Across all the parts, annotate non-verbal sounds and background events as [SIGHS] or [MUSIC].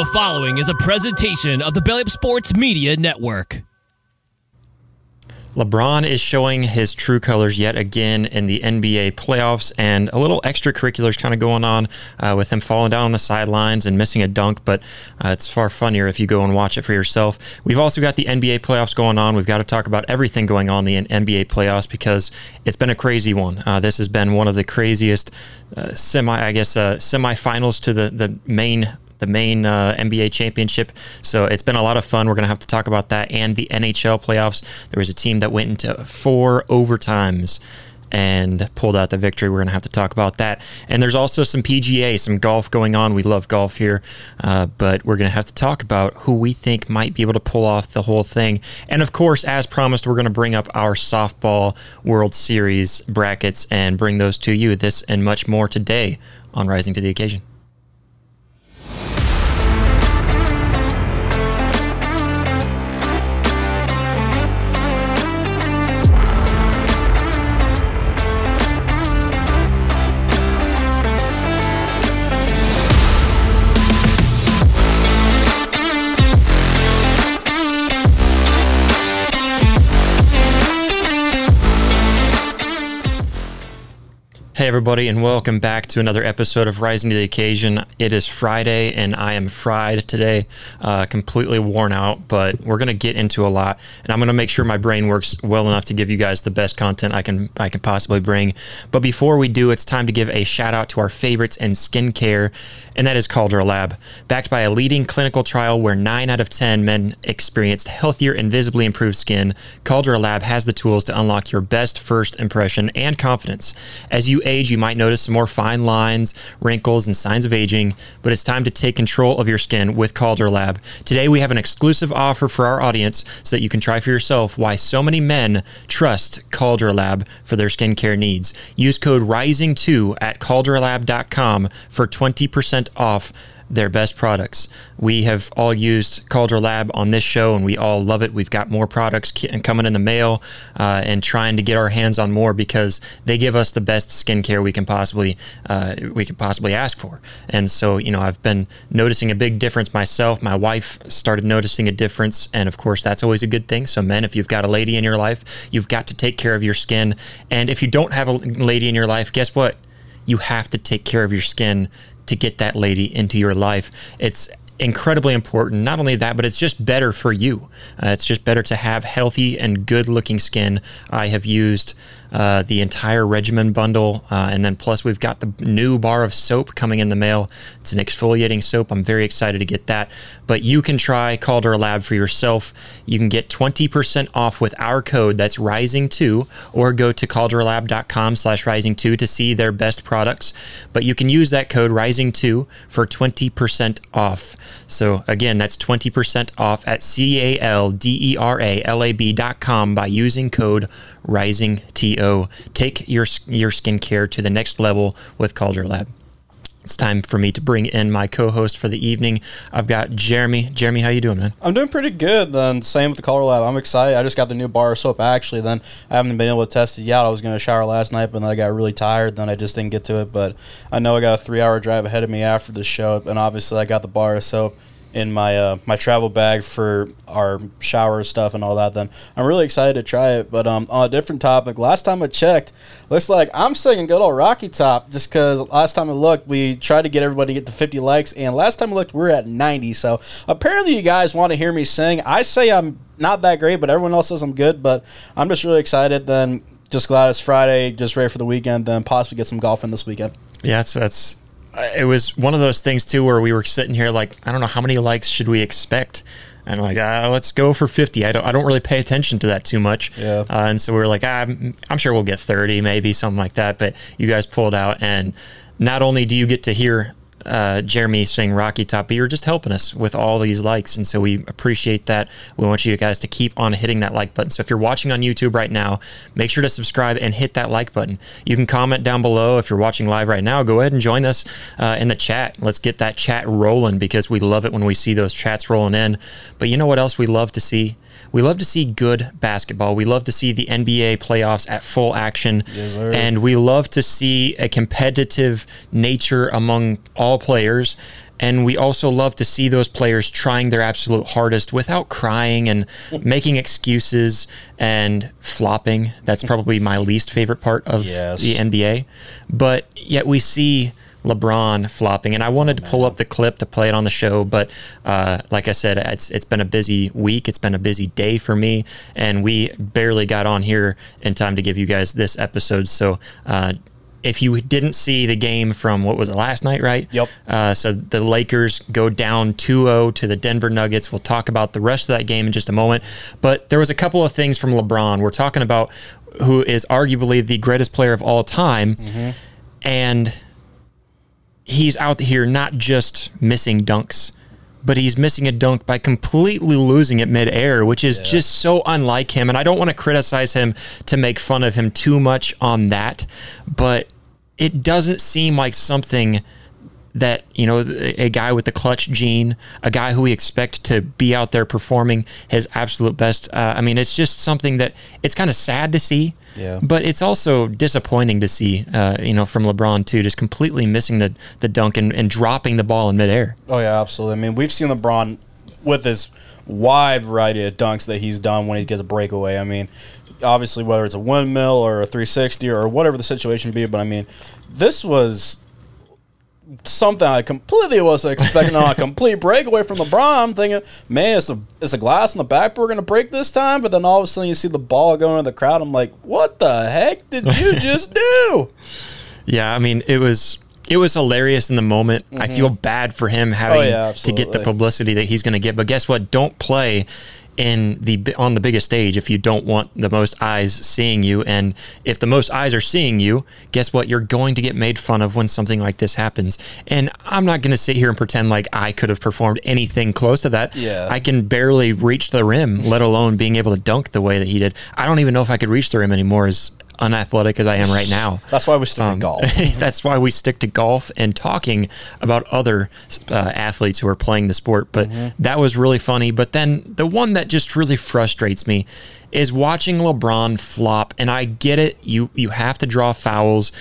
The following is a presentation of the Belly Up Sports Media Network. LeBron is showing his true colors yet again in the NBA playoffs, and a little extracurriculars kind of going on uh, with him falling down on the sidelines and missing a dunk. But uh, it's far funnier if you go and watch it for yourself. We've also got the NBA playoffs going on. We've got to talk about everything going on in the NBA playoffs because it's been a crazy one. Uh, this has been one of the craziest uh, semi, I guess, uh, semifinals to the the main the main uh, NBA championship. So it's been a lot of fun. We're going to have to talk about that and the NHL playoffs. There was a team that went into four overtimes and pulled out the victory. We're going to have to talk about that. And there's also some PGA, some golf going on. We love golf here, uh, but we're going to have to talk about who we think might be able to pull off the whole thing. And of course, as promised, we're going to bring up our softball World Series brackets and bring those to you. This and much more today on Rising to the Occasion. Everybody, and welcome back to another episode of Rising to the Occasion. It is Friday, and I am fried today, uh, completely worn out, but we're going to get into a lot, and I'm going to make sure my brain works well enough to give you guys the best content I can I can possibly bring. But before we do, it's time to give a shout out to our favorites in skincare, and that is Caldera Lab. Backed by a leading clinical trial where 9 out of 10 men experienced healthier and visibly improved skin, Caldera Lab has the tools to unlock your best first impression and confidence. As you age, you might notice some more fine lines, wrinkles, and signs of aging, but it's time to take control of your skin with Caldera Lab. Today, we have an exclusive offer for our audience so that you can try for yourself why so many men trust Caldera Lab for their skincare needs. Use code RISING2 at calderalab.com for 20% off their best products. We have all used Caldera Lab on this show, and we all love it. We've got more products coming in the mail, uh, and trying to get our hands on more because they give us the best skincare we can possibly uh, we can possibly ask for. And so, you know, I've been noticing a big difference myself. My wife started noticing a difference, and of course, that's always a good thing. So, men, if you've got a lady in your life, you've got to take care of your skin. And if you don't have a lady in your life, guess what? You have to take care of your skin to get that lady into your life. It's incredibly important. Not only that, but it's just better for you. Uh, it's just better to have healthy and good looking skin. I have used uh, the entire regimen bundle, uh, and then plus we've got the new bar of soap coming in the mail. It's an exfoliating soap. I'm very excited to get that. But you can try Caldera Lab for yourself. You can get 20% off with our code. That's Rising2, or go to calderalab.com slash Rising2 to see their best products. But you can use that code Rising2 for 20% off. So again, that's 20% off at C-A-L-D-E-R-A-L-A-B dot com by using code Rising TO. Take your your skincare to the next level with Caldera Lab. It's time for me to bring in my co-host for the evening. I've got Jeremy. Jeremy, how you doing, man? I'm doing pretty good. Then same with the Caldera Lab. I'm excited. I just got the new bar soap. Actually, then I haven't been able to test it yet. I was going to shower last night, but then I got really tired. Then I just didn't get to it. But I know I got a three-hour drive ahead of me after the show, and obviously I got the bar soap in my uh, my travel bag for our shower stuff and all that. Then I'm really excited to try it. But um, on a different topic, last time I checked, looks like I'm singing good old Rocky Top just because last time I looked, we tried to get everybody to get to 50 likes, and last time I looked, we are at 90. So apparently, you guys want to hear me sing. I say I'm not that great, but everyone else says I'm good. But I'm just really excited. Then just glad it's Friday, just ready for the weekend. Then possibly get some golf in this weekend. Yeah, that's that's it was one of those things too where we were sitting here like I don't know how many likes should we expect? And like uh, let's go for 50 I don't, I don't really pay attention to that too much. Yeah. Uh, and so we were like ah, I'm, I'm sure we'll get 30 maybe something like that. But you guys pulled out and not only do you get to hear uh, Jeremy saying Rocky Top, but you're just helping us with all these likes. And so we appreciate that. We want you guys to keep on hitting that like button. So if you're watching on YouTube right now, make sure to subscribe and hit that like button. You can comment down below. If you're watching live right now, go ahead and join us uh, in the chat. Let's get that chat rolling because we love it when we see those chats rolling in. But you know what else we love to see? We love to see good basketball. We love to see the NBA playoffs at full action. Yes, and we love to see a competitive nature among all players. And we also love to see those players trying their absolute hardest without crying and [LAUGHS] making excuses and flopping. That's probably my least favorite part of Yes. the NBA. But yet we see LeBron flopping, and I wanted to pull up the clip to play it on the show, but uh, like I said, it's it's been a busy week. It's been a busy day for me, and we barely got on here in time to give you guys this episode. So. Uh, if you didn't see the game from what was it last night, right? Yep. Uh, so the Lakers go down 2-0 to the Denver Nuggets. We'll talk about the rest of that game in just a moment. But there was a couple of things from LeBron. We're talking about who is arguably the greatest player of all time, and he's out here not just missing dunks, but he's missing a dunk by completely losing it midair, which is just so unlike him. And I don't want to criticize him to make fun of him too much on that, but it doesn't seem like something that you know a guy with the clutch gene, a guy who we expect to be out there performing his absolute best. Uh, I mean, it's just something that it's kind of sad to see, Yeah. but it's also disappointing to see. Uh, you know, from LeBron too, just completely missing the the dunk and, and dropping the ball in midair. Oh yeah, absolutely. I mean, we've seen LeBron with his wide variety of dunks that he's done when he gets a breakaway. I mean, obviously whether it's a windmill or a 360 or whatever the situation be, but I mean, this was something I completely wasn't expecting on a complete breakaway from LeBron. I'm thinking, man, it's a is the glass in the backboard going to break this time? But then all of a sudden you see the ball going into the crowd. I'm like, what the heck did you [LAUGHS] just do? Yeah, I mean, it was it was hilarious in the moment. I feel bad for him having Mm-hmm. Oh, yeah, to get the publicity that he's going to get. But guess what? Don't play in the on the biggest stage if you don't want the most eyes seeing you. And if the most eyes are seeing you, guess what? You're going to get made fun of when something like this happens. And I'm not going to sit here and pretend like I could have performed anything close to that. Yeah. I can barely reach the rim, let alone being able to dunk the way that he did. I don't even know if I could reach the rim anymore as unathletic as I am right now. That's why we stick Um, to golf. [LAUGHS] that's why we stick to golf and talking about other uh, athletes who are playing the sport. But that was really funny. But then the one that just really frustrates me is watching LeBron flop. And I get it, you you have to draw fouls.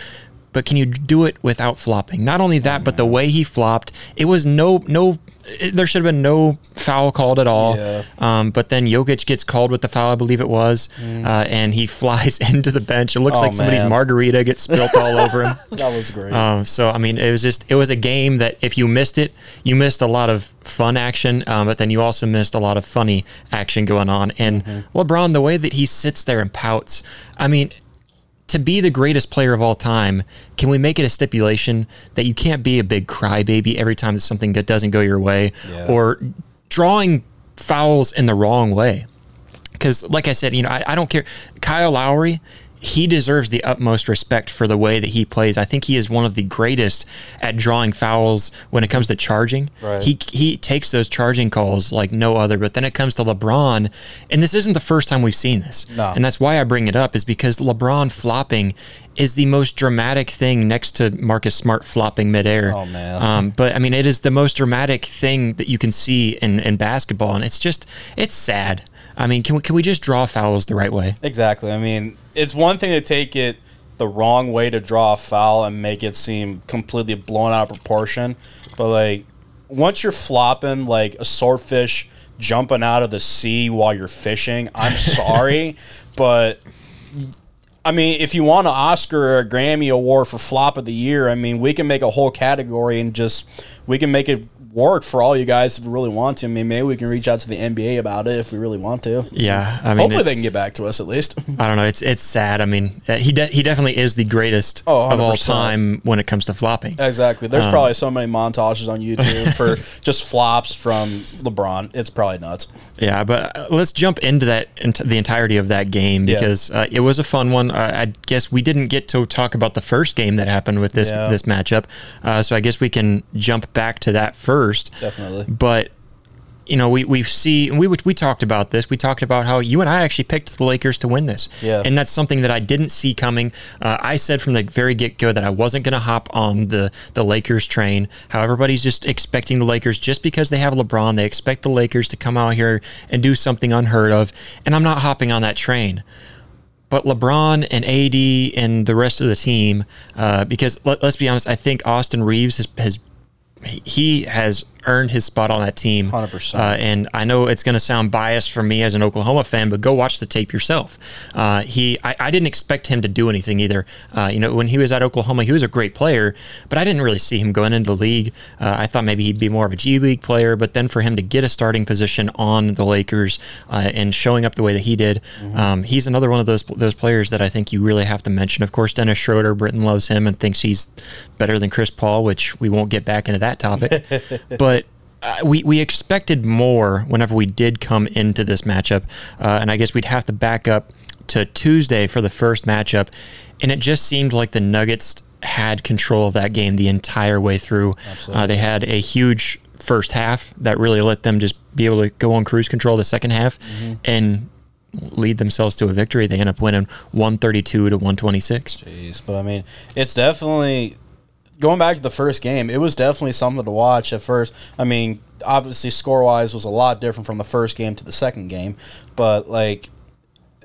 But can you do it without flopping? Not only that, but the way he flopped, it was no no. It, there should have been no foul called at all. Yeah. Um, but then Jokic gets called with the foul, I believe it was, uh, and he [LAUGHS] flies [LAUGHS] into the bench. It looks Oh, like somebody's man. margarita gets spilt all over him. [LAUGHS] that was great. Um, so I mean, it was just it was a game that if you missed it, you missed a lot of fun action, um, but then you also missed a lot of funny action going on. And LeBron, the way that he sits there and pouts, I mean. To be the greatest player of all time, can we make it a stipulation that you can't be a big crybaby every time that something good doesn't go your way, Yeah. or drawing fouls in the wrong way? because like I said, you know, I, I don't care. Kyle Lowry, he deserves the utmost respect for the way that he plays. I think he is one of the greatest at drawing fouls when it comes to charging. Right. He he takes those charging calls like no other. But then it comes to LeBron, and this isn't the first time we've seen this. No. And that's why I bring it up is because LeBron flopping is the most dramatic thing next to Marcus Smart flopping midair. Oh, man. Um, but I mean, it is the most dramatic thing that you can see in, in basketball, and it's just it's sad. I mean, can we can we just draw fouls the right way? Exactly. I mean, it's one thing to take it the wrong way to draw a foul and make it seem completely blown out of proportion, but like once you're flopping like a swordfish jumping out of the sea while you're fishing, I'm [LAUGHS] sorry, but I mean, if you want an Oscar or a Grammy award for flop of the year, I mean, we can make a whole category and just we can make it work for all you guys if we really want to. I mean, maybe we can reach out to the NBA about it if we really want to. Yeah, I mean, Hopefully, they can get back to us at least. [LAUGHS] I don't know. It's it's sad. I mean, uh, he de- he definitely is the greatest Oh, of all time when it comes to flopping. Exactly. There's Um, probably so many montages on YouTube [LAUGHS] for just flops from LeBron. It's probably nuts. Yeah, but uh, let's jump into that into the entirety of that game Yeah. because uh, it was a fun one. Uh, I guess we didn't get to talk about the first game that happened with this Yeah. this matchup, uh, so I guess we can jump back to that first. Definitely. But you know, we we see and we we talked about this. We talked about how you and I actually picked the Lakers to win this. Yeah. And that's something that I didn't see coming. Uh, I said from the very get go that I wasn't going to hop on the the Lakers train. How everybody's just expecting the Lakers just because they have LeBron. They expect the Lakers to come out here and do something unheard of, and I'm not hopping on that train but LeBron and AD and the rest of the team, uh, because let, us be honest, I think Austin Reaves has, has he has earned his spot on that team. 100%. Uh, and I know it's going to sound biased for me as an Oklahoma fan, but go watch the tape yourself. Uh, he, I, I, didn't expect him to do anything either. Uh, you know, when he was at Oklahoma, he was a great player, but I didn't really see him going into the league. Uh, I thought maybe he'd be more of a G League player, but then for him to get a starting position on the Lakers uh, and showing up the way that he did, mm-hmm. um, he's another one of those those players that I think you really have to mention. Of course, Dennis Schroeder, Britain loves him and thinks he's better than Chris Paul, which we won't get back into that topic, [LAUGHS] but uh, we, we expected more whenever we did come into this matchup. Uh, and I guess we'd have to back up to Tuesday for the first matchup. And it just seemed like the Nuggets had control of that game the entire way through. Uh, they had a huge first half that really let them just be able to go on cruise control the second half mm-hmm. and lead themselves to a victory. They end up winning 132 to 126. Jeez, but I mean, it's definitely going back to the first game, it was definitely something to watch at first. I mean, obviously score wise was a lot different from the first game to the second game, but like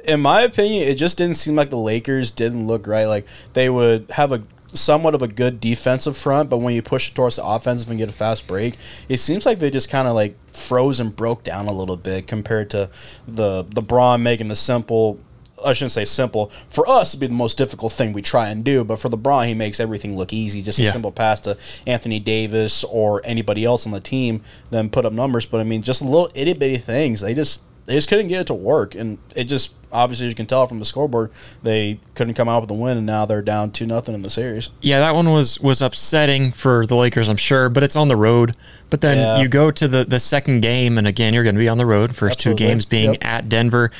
in my opinion, it just didn't seem like the Lakers didn't look right. Like they would have a somewhat of a good defensive front, but when you push it towards the offensive and get a fast break, it seems like they just kind of like froze and broke down a little bit compared to the LeBron making the simple I shouldn't say simple. For us, it'd be the most difficult thing we try and do. But for LeBron, he makes everything look easy. Just a simple pass to Anthony Davis or anybody else on the team, then put up numbers. But I mean, just little itty bitty things. They just they just couldn't get it to work, and it just obviously as you can tell from the scoreboard, they couldn't come out with a win, and now they're down two nothing in the series. Yeah, that one was was upsetting for the Lakers, I'm sure, but it's on the road. But then yeah. you go to the the second game, and again, you're going to be on the road. First Absolutely. two games being yep. at Denver,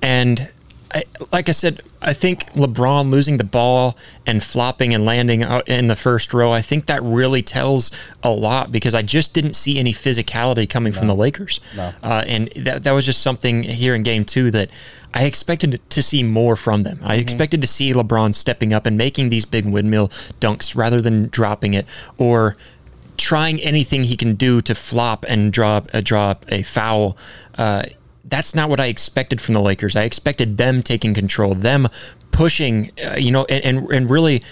and I, like I said, I think LeBron losing the ball and flopping and landing in the first row, I think that really tells a lot because I just didn't see any physicality coming no. from the Lakers. No. Uh, and that, that was just something here in game two that I expected to see more from them. I mm-hmm. expected to see LeBron stepping up and making these big windmill dunks rather than dropping it or trying anything he can do to flop and drop a drop a foul. Uh, that's not what I expected from the Lakers. I expected them taking control, them pushing, uh, you know, and, and, and really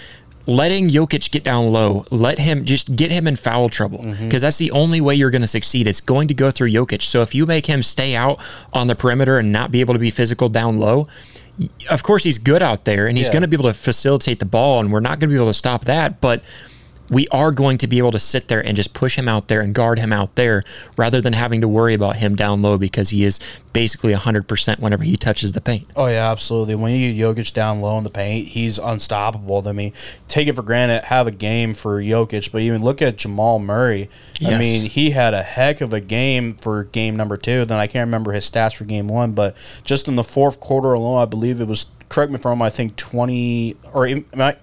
letting Jokic get down low, let him just get him in foul trouble because mm-hmm. that's the only way you're going to succeed. It's going to go through Jokic. So if you make him stay out on the perimeter and not be able to be physical down low, of course he's good out there and he's yeah. going to be able to facilitate the ball and we're not going to be able to stop that, but we are going to be able to sit there and just push him out there and guard him out there rather than having to worry about him down low because he is basically 100% whenever he touches the paint. Oh, yeah, absolutely. When you get Jokic down low in the paint, he's unstoppable. I mean, take it for granted, have a game for Jokic, but even look at Jamal Murray. Yes. I mean, he had a heck of a game for game number two. Then I can't remember his stats for game one, but just in the fourth quarter alone, I believe it was correct me if I'm wrong, I think 20 or might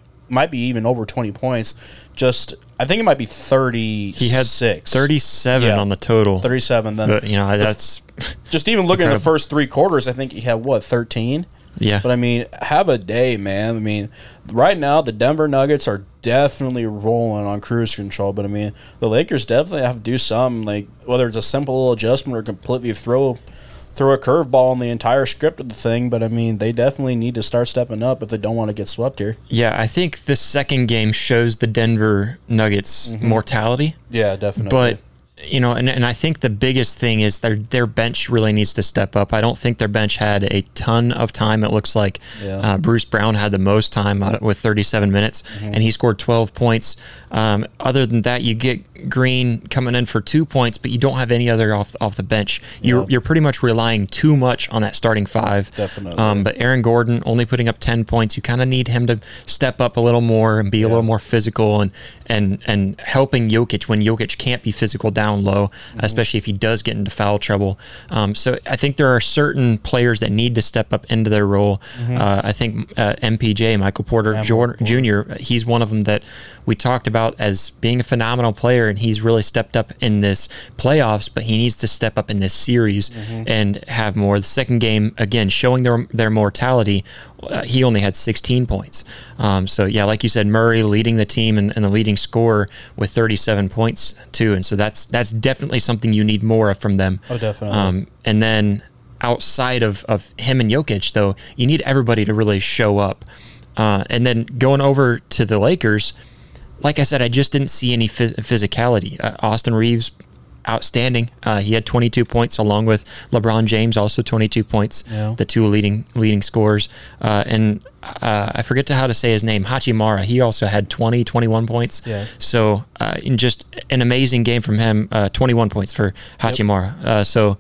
be even over 20 points. Just I think it might be 30. He had six. 37 yeah, on the total. 37 then. But, you know, that's just even looking incredible. at the first 3 quarters, I think he had what, 13? Yeah. But I mean, have a day, man. I mean, right now the Denver Nuggets are definitely rolling on cruise control, but I mean, the Lakers definitely have to do something like whether it's a simple little adjustment or completely throw throw a curveball in the entire script of the thing, but I mean, they definitely need to start stepping up if they don't want to get swept here. Yeah, I think the second game shows the Denver Nuggets mm-hmm. mortality. Yeah, definitely. But you know, and, and I think the biggest thing is their their bench really needs to step up. I don't think their bench had a ton of time. It looks like yeah. uh, Bruce Brown had the most time with 37 minutes, mm-hmm. and he scored 12 points. Um, other than that, you get Green coming in for two points, but you don't have any other off off the bench. You're yeah. you're pretty much relying too much on that starting five. Definitely. Um, but Aaron Gordon only putting up 10 points. You kind of need him to step up a little more and be yeah. a little more physical and and and helping Jokic when Jokic can't be physical down down low, especially if he does get into foul trouble. Um, so I think there are certain players that need to step up into their role. Uh, I think uh, MPJ, Michael Porter Jor- Jr., he's one of them that we talked about as being a phenomenal player, and he's really stepped up in this playoffs, but he needs to step up in this series and have more. The second game, again, showing their, their mortality, uh, he only had 16 points. Um, so, yeah, like you said, Murray leading the team and, and the leading scorer with 37 points, too. And so that's that's definitely something you need more of from them. Oh, definitely. Um, and then outside of, of him and Jokic, though, you need everybody to really show up. Uh, and then going over to the Lakers, like I said, I just didn't see any phys- physicality. Uh, Austin Reaves, outstanding. Uh, he had 22 points, along with LeBron James, also 22 points. Yeah. The two leading leading scorers. Uh, and uh, I forget to how to say his name, Hachimara. He also had 20, 21 points. Yeah. So, uh, in just an amazing game from him. Uh, 21 points for Hachimara. Uh, so,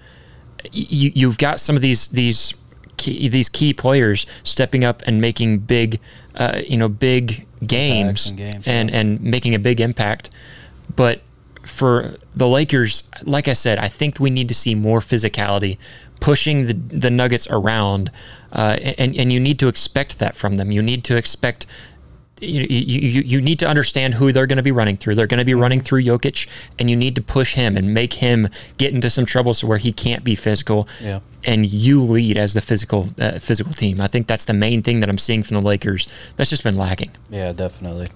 you you've got some of these these key, these key players stepping up and making big, uh, you know, big games, games, and yeah. and making a big impact. But for the Lakers, like I said, I think we need to see more physicality, pushing the the Nuggets around, uh, and and you need to expect that from them. You need to expect. You, you, you need to understand who they're going to be running through. They're going to be running through Jokic, and you need to push him and make him get into some trouble so where he can't be physical. Yeah. And you lead as the physical uh, physical team. I think that's the main thing that I'm seeing from the Lakers. That's just been lacking. Yeah, definitely.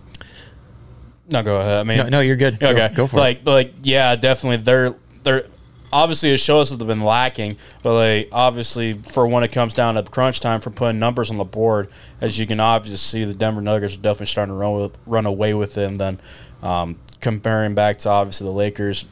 No, go ahead. I mean, No, no, you're good. Go- okay, go for it. like, Like, yeah, definitely. They're they're obviously it shows that they've been lacking, but like obviously for when it comes down to crunch time for putting numbers on the board, as you can obviously see, the Denver Nuggets are definitely starting to run with run away with them. Then um, comparing back to obviously the Lakers,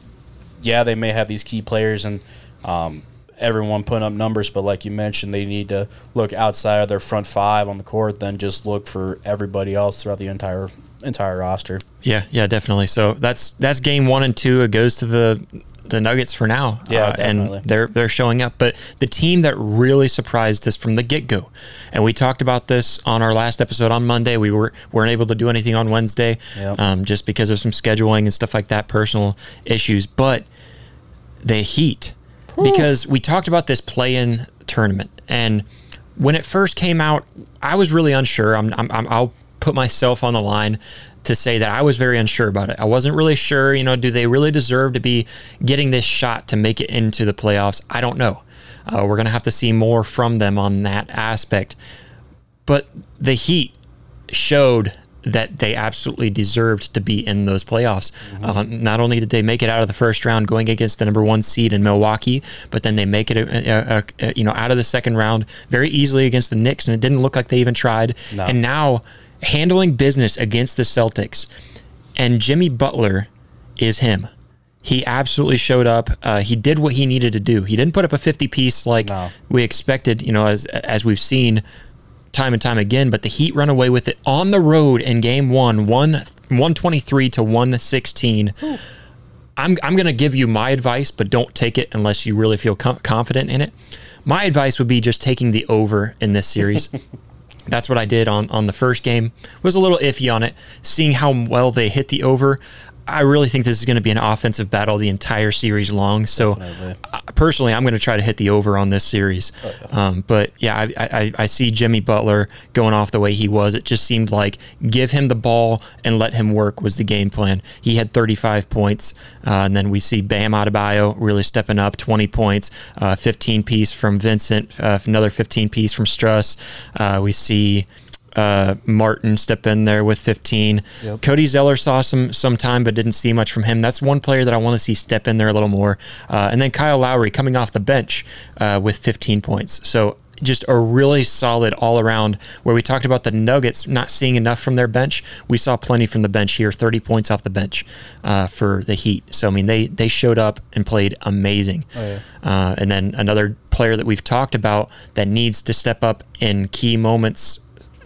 yeah, they may have these key players and. Um, Everyone putting up numbers, but like you mentioned, they need to look outside of their front five on the court, then just look for everybody else throughout the entire entire roster. Yeah, yeah, definitely. So that's that's game one and two. It goes to the the Nuggets for now. Yeah, Uh, definitely. and they're they're showing up. But the team that really surprised us from the get go, and we talked about this on our last episode on Monday. We were weren't able to do anything on Wednesday, Yep. um, just because of some scheduling and stuff like that, personal issues. But the Heat, because we talked about this play-in tournament, and when it first came out, I was really unsure. I'm, I'm, I'm I'll put myself on the line to say that I was very unsure about it. I wasn't really sure. You know, do they really deserve to be getting this shot to make it into the playoffs? I don't know. Uh, we're gonna have to see more from them on that aspect. But the Heat showed that they absolutely deserved to be in those playoffs. Uh, not only did they make it out of the first round, going against the number one seed in Milwaukee, but then they make it, uh, uh, uh, you know, out of the second round very easily against the Knicks, and it didn't look like they even tried. No. And now handling business against the Celtics, and Jimmy Butler is him. He absolutely showed up. Uh, he did what he needed to do. He didn't put up a 50 piece like No. we expected, you know, as as we've seen time and time again, but the Heat run away with it on the road in game one, one 123 to 116. I'm, I'm going to give you my advice, but don't take it unless you really feel com- confident in it. My advice would be just taking the over in this series. [LAUGHS] That's what I did on, on the first game. Was a little iffy on it. Seeing how well they hit the over, I really think this is going to be an offensive battle the entire series long. So, Definitely. uh, personally, I'm going to try to hit the over on this series. Um, but yeah, I, I, I see Jimmy Butler going off the way he was. It just seemed like give him the ball and let him work was the game plan. He had 35 points, uh, and then we see Bam Adebayo really stepping up, 20 points, uh, 15 piece from Vincent, uh, another 15 piece from Strus. Uh, we see uh, Martin step in there with 15. Yep. Cody Zeller saw some some time, but didn't see much from him. That's one player that I want to see step in there a little more. Uh, and then Kyle Lowry coming off the bench uh, with 15 points. So just a really solid all around. Where we talked about the Nuggets not seeing enough from their bench, we saw plenty from the bench here. 30 points off the bench uh, for the Heat. So I mean they they showed up and played amazing. yeah. Uh, and then another player that we've talked about that needs to step up in key moments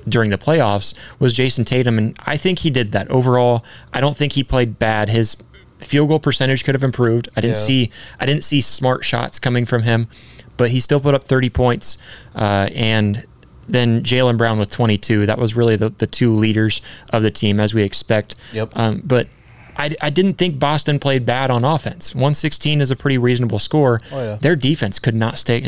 during the playoffs was Jayson Tatum, and I think he did that. Overall, I don't think he played bad. His field goal percentage could have improved. I didn't Yeah. see I didn't see smart shots coming from him, but he still put up 30 points. Uh, and then Jaylen Brown with 22. That was really the, the two leaders of the team, as we expect. Yep. Um, but I, I didn't think Boston played bad on offense. 116 is a pretty reasonable score. Oh, yeah. Their defense could not stay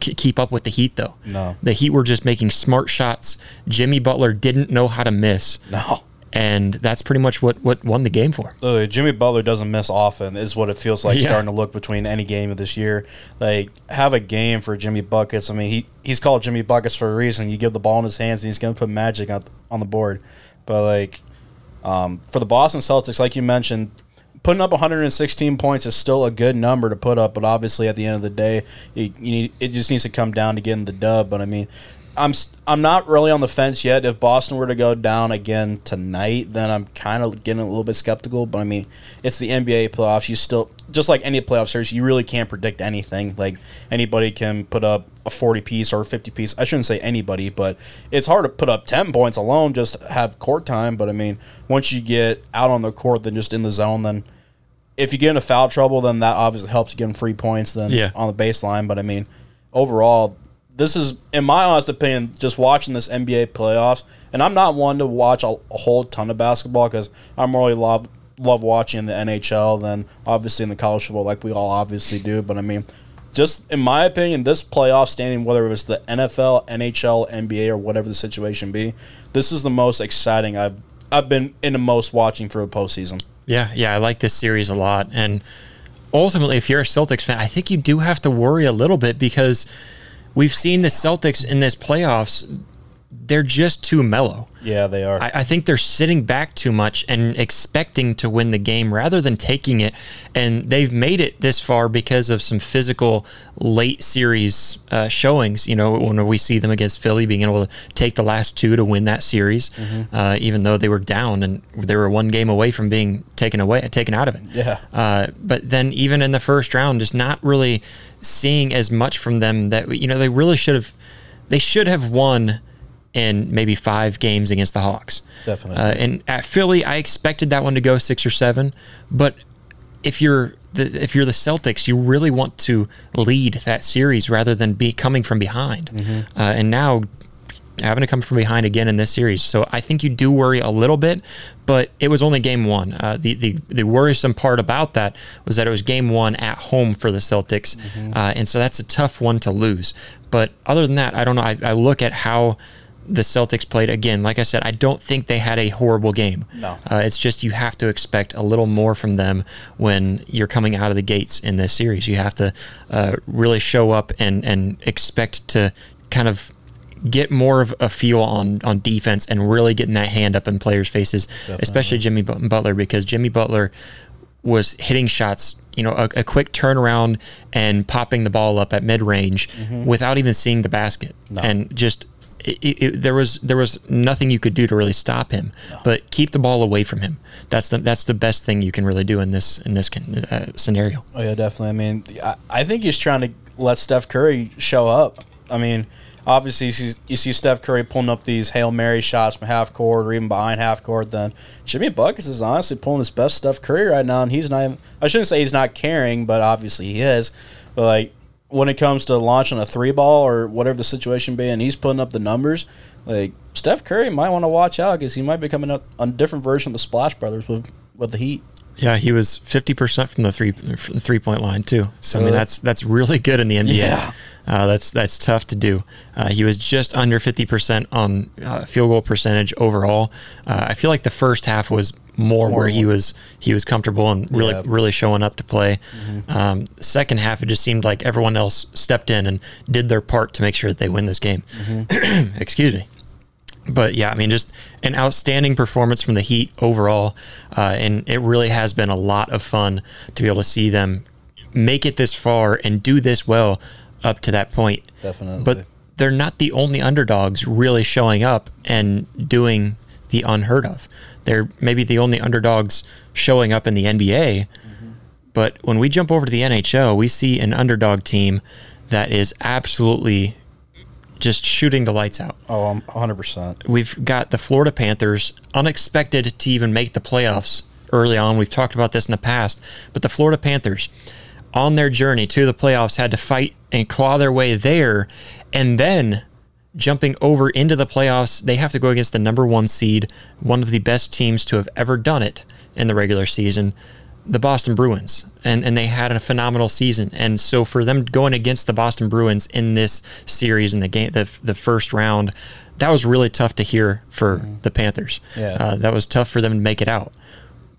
keep up with the Heat though. No. The Heat were just making smart shots. Jimmy Butler didn't know how to miss. No. And that's pretty much what, what won the game for. Literally, Jimmy Butler doesn't miss often, is what it feels like [LAUGHS] Yeah. starting to look between any game of this year. Like, have a game for Jimmy Buckets. I mean, he he's called Jimmy Buckets for a reason. You give the ball in his hands, and he's going to put magic on, on the board. But, like, um, for the Boston Celtics, like you mentioned, putting up 116 points is still a good number to put up. But obviously, at the end of the day, you, need it just needs to come down to getting the dub. But I mean, I'm I'm not really on the fence yet. If Boston were to go down again tonight, then I'm kind of getting a little bit skeptical. But I mean, it's the NBA playoffs. You still just like any playoff series, you really can't predict anything. Like anybody can put up a 40 piece or a 50 piece. I shouldn't say anybody, but it's hard to put up 10 points alone. Just have court time. But I mean, once you get out on the court, then just in the zone, then if you get into foul trouble, then that obviously helps you get them free points then Yeah. on the baseline. But I mean, overall, this is, in my honest opinion, just watching this NBA playoffs, and I'm not one to watch a, a whole ton of basketball because I'm really love love watching the NHL than obviously in the college football like we all obviously do. But I mean, just in my opinion, this playoff standing, whether it was the NFL, NHL, NBA, or whatever the situation be, this is the most exciting I've I've been in the most watching for the postseason. Yeah, yeah, I like this series a lot. And ultimately, if you're a Celtics fan, I think you do have to worry a little bit because we've seen the Celtics in this playoffs. They're just too mellow. Yeah, they are. I, I think they're sitting back too much and expecting to win the game rather than taking it. And they've made it this far because of some physical late series uh, showings. You know, when we see them against Philly being able to take the last two to win that series, uh, even though they were down and they were one game away from being taken away, taken out of it. Yeah. Uh, but then even in the first round, just not really seeing as much from them that you know they really should have. They should have won in maybe five games against the Hawks. Definitely. Uh, and at Philly, I expected that one to go six or seven, but if you're the if you're the Celtics, you really want to lead that series rather than be coming from behind. Mm-hmm. Uh, and now having to come from behind again in this series, so I think you do worry a little bit. But it was only game one. Uh, the the the worrisome part about that was that it was game one at home for the Celtics, Mm-hmm. uh, and so that's a tough one to lose. But other than that, I don't know. I, I look at how the Celtics played again. Like I said, I don't think they had a horrible game. No. Uh, it's just you have to expect a little more from them when you're coming out of the gates in this series. You have to uh, really show up and and expect to kind of get more of a feel on on defense and really getting that hand up in players' faces, especially Jimmy Butler because Jimmy Butler was hitting shots, you know, a, a quick turnaround and popping the ball up at mid range without even seeing the basket, and just it, it, there was there was nothing you could do to really stop him. But keep the ball away from him. That's the that's the best thing you can really do in this in this uh, scenario. Oh yeah, definitely. I mean, I, I think he's trying to let Steph Curry show up. I mean, obviously you see, you see Steph Curry pulling up these hail mary shots from half court or even behind half court. Then Jimmy Buckets is honestly pulling his best Steph Curry right now, and he's not. Even, I shouldn't say he's not caring, but obviously he is. But like when it comes to launching a three ball or whatever the situation be, and he's putting up the numbers, like Steph Curry might want to watch out because he might be coming up on a different version of the Splash Brothers with with the Heat. Yeah, he was fifty percent from the three from the three point line too. So I mean that's that's really good in the NBA. Yeah. Uh, that's that's tough to do. Uh, he was just under fifty percent on uh, field goal percentage overall. Uh, I feel like the first half was more, More where he was he was comfortable and really Yeah. really showing up to play. Um, second half, it just seemed like everyone else stepped in and did their part to make sure that they win this game. [CLEARS THROAT] Excuse me but yeah, I mean, just an outstanding performance from the Heat overall, uh, and it really has been a lot of fun to be able to see them make it this far and do this well up to that point. Definitely. But they're not the only underdogs really showing up and doing the unheard of. They're maybe the only underdogs showing up in the NBA. But when we jump over to the NHL, we see an underdog team that is absolutely just shooting the lights out Oh, I'm 100%. we've got the Florida Panthers, unexpected to even make the playoffs early on. We've talked about this in the past, but the Florida Panthers, on their journey to the playoffs, had to fight and claw their way there, and then jumping over into the playoffs, they have to go against the number one seed, one of the best teams to have ever done it in the regular season, the Boston Bruins, and and they had a phenomenal season. And so for them going against the Boston Bruins in this series in the game, the the first round, that was really tough to hear for mm-hmm. the Panthers. Yeah, uh, that was tough for them to make it out.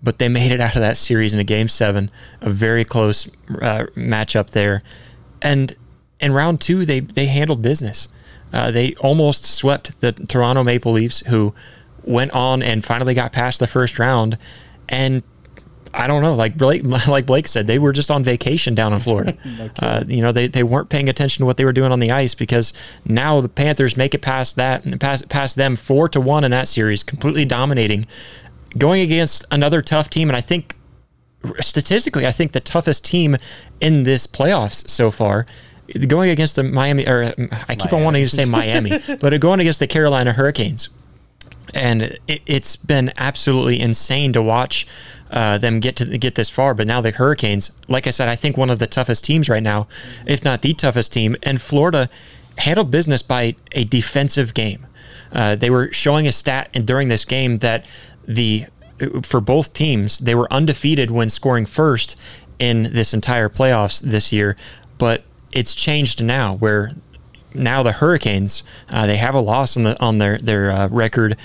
But they [LAUGHS] made it out of that series in a game seven, a very close uh, matchup there, and in round two they they handled business. Uh, they almost swept the Toronto Maple Leafs, who went on and finally got past the first round, and I don't know, like Blake, [LAUGHS] like Blake said, they were just on vacation down in Florida. [LAUGHS] no uh, you know, they, they weren't paying attention to what they were doing on the ice because now the Panthers make it past that and pass past them four to one in that series, completely dominating, going against another tough team. And I think statistically, I think the toughest team in this playoffs so far. Going against the Miami, or I keep Miami. on wanting to say Miami, [LAUGHS] but going against the Carolina Hurricanes and it, has been absolutely insane to watch uh, them get to get this far. But now the Hurricanes, like I said, I think one of the toughest teams right now, if not the toughest team, and Florida handled business by a defensive game. Uh, they were showing a stat during this game that the for both teams they were undefeated when scoring first in this entire playoffs this year, but it's changed now where now the Hurricanes uh, they have a loss on the on their their uh, record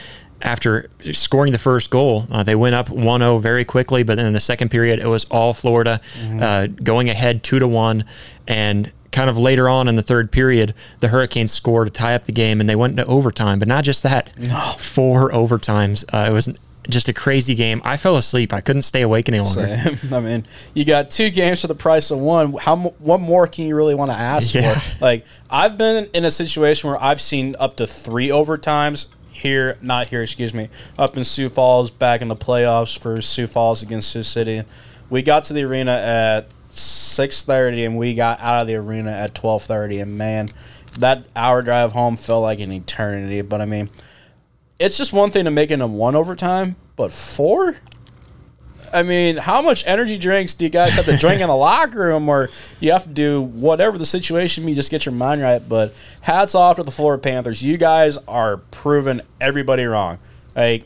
after scoring the first goal. Uh, they went up 1-0 very quickly, but then in the second period it was all Florida mm-hmm. uh, going ahead two to one, and kind of later on in the third period, the Hurricanes scored to tie up the game, and they went into overtime. But not just that, no. four overtimes. Uh, it was just a crazy game. I fell asleep. I couldn't stay awake any longer. Same. [LAUGHS] I mean, you got two games for the price of one. How what more can you really want to ask yeah. for? [LAUGHS] Like I've been in a situation where I've seen up to three overtimes here, not here, excuse me, up in Sioux Falls, back in the playoffs for Sioux Falls against Sioux City. We got to the arena at six thirty, and we got out of the arena at twelve thirty. And man, that hour drive home felt like an eternity. But I mean it's just one thing to make it a one overtime, but four? I mean, how much energy drinks do you guys have to drink in the [LAUGHS] locker room, or you have to do whatever the situation be, just get your mind right? But hats off to the Florida Panthers. You guys are proving everybody wrong. Like,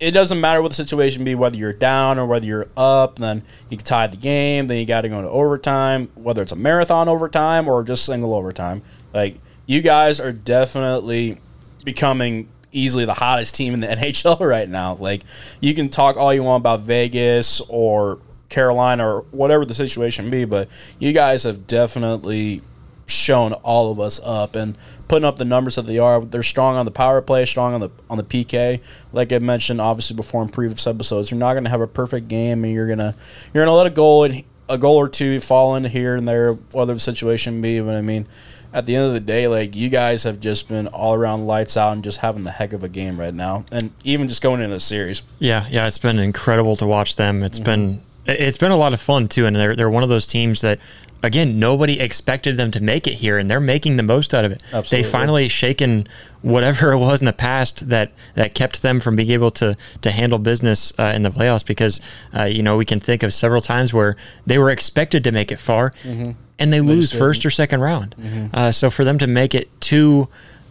it doesn't matter what the situation be, whether you're down or whether you're up, then you can tie the game, then you got to go into overtime, whether it's a marathon overtime or just single overtime. Like, you guys are definitely becoming easily the hottest team in the [LAUGHS] NHL right now. Like you can talk all you want about Vegas or Carolina or whatever the situation be, but you guys have definitely shown all of us up and putting up the numbers that they are. They're strong on the power play, strong on the on the PK. Like I mentioned, obviously before in previous episodes, you're not going to have a perfect game, and you're gonna you're gonna let a goal a goal or two fall in here and there, whatever the situation be. But I mean, at the end of the day, like you guys have just been all around lights out and just having the heck of a game right now, and even just going into the series. Yeah, yeah, it's been incredible to watch them. It's mm-hmm. been it's been a lot of fun too, and they're they're one of those teams that again nobody expected them to make it here, and they're making the most out of it. Absolutely. They finally shaken whatever it was in the past that that kept them from being able to to handle business uh, in the playoffs, because uh, you know we can think of several times where they were expected to make it far. Mm-hmm and they, lose first or second round. Mm-hmm. Uh, so for them to make it to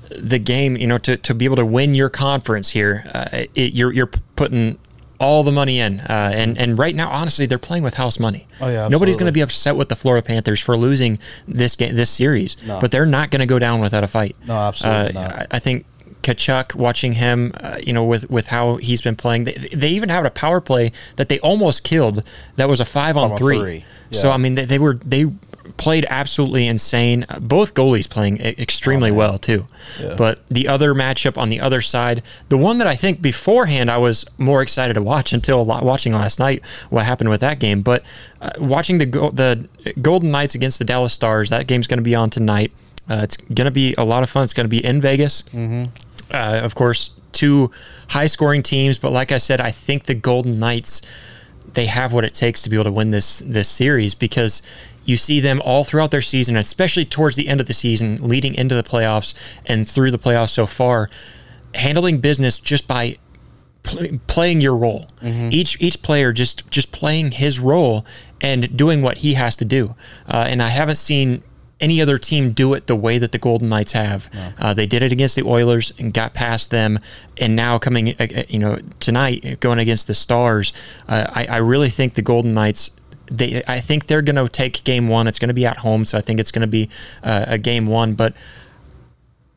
the game, you know, to, to be able to win your conference here, uh, it, you're you're putting all the money in, uh, and and right now, honestly, they're playing with house money. Oh yeah, absolutely. nobody's going to be upset with the Florida Panthers for losing this game, this series, no. but they're not going to go down without a fight. No, absolutely uh, not. I, I think Tkachuk, watching him, uh, you know, with with how he's been playing, they, they even had a power play that they almost killed. That was a five on three. three. Yeah. So I mean, they, they, were they played absolutely insane. Both goalies playing extremely oh, well too. Yeah. But the other matchup on the other side, the one that I think beforehand I was more excited to watch until watching last night what happened with that game. But uh, watching the the Golden Knights against the Dallas Stars, that game's going to be on tonight. Uh, it's going to be a lot of fun. It's going to be in Vegas. Mm-hmm. Uh, of course, two high scoring teams, but like I said, I think the Golden Knights they have what it takes to be able to win this this series because you see them all throughout their season, especially towards the end of the season, leading into the playoffs and through the playoffs so far, handling business just by pl- playing your role. Mm-hmm. Each each player just just playing his role and doing what he has to do. Uh, and I haven't seen any other team do it the way that the Golden Knights have. Uh, they did it against the Oilers and got past them, and now coming, uh, uh, you know, tonight going against the Stars, uh, I, I really think the Golden Knights. They, I think they're going to take game one. It's going to be at home, so I think it's going to be uh, a game one. But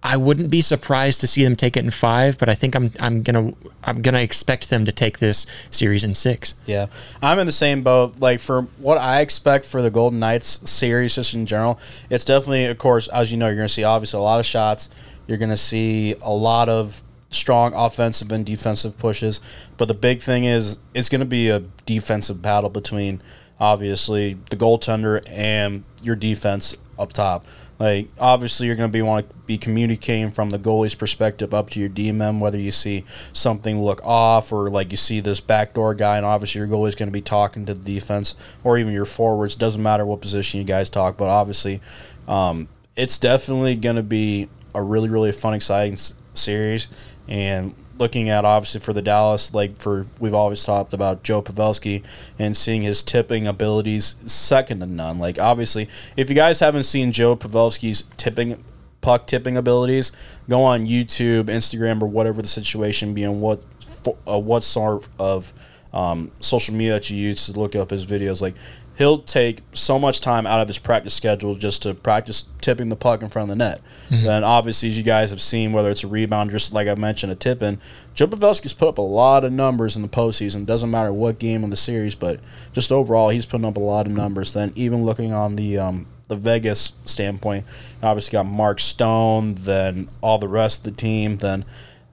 I wouldn't be surprised to see them take it in five, but I think I'm I'm gonna I'm gonna expect them to take this series in six. Yeah, I'm in the same boat. Like for what I expect for the Golden Knights series, just in general, it's definitely, of course, as you know, you're going to see obviously a lot of shots. You're going to see a lot of strong offensive and defensive pushes. But the big thing is, it's going to be a defensive battle between obviously the goaltender and your defense up top. Like obviously, you're going to be want to be communicating from the goalie's perspective up to your DMM, whether you see something look off or like you see this backdoor guy, and obviously your goalie's going to be talking to the defense or even your forwards. Doesn't matter what position you guys talk, but obviously, um, it's definitely going to be a really really fun, exciting s- series. And looking at obviously for the Dallas, like for we've always talked about Joe Pavelski and seeing his tipping abilities second to none. Like obviously, if you guys haven't seen Joe Pavelski's tipping puck tipping abilities, go on YouTube, Instagram, or whatever the situation being. What fo- uh, what sort of um, social media that you use to look up his videos, like he'll take so much time out of his practice schedule just to practice tipping the puck in front of the net. And obviously, as you guys have seen, whether it's a rebound, just like I mentioned, a tip in, Joe Pavelski's put up a lot of numbers in the postseason. Doesn't matter what game in the series, but just overall, he's putting up a lot of numbers. Then even looking on the um, the Vegas standpoint, obviously got Mark Stone, then all the rest of the team, then.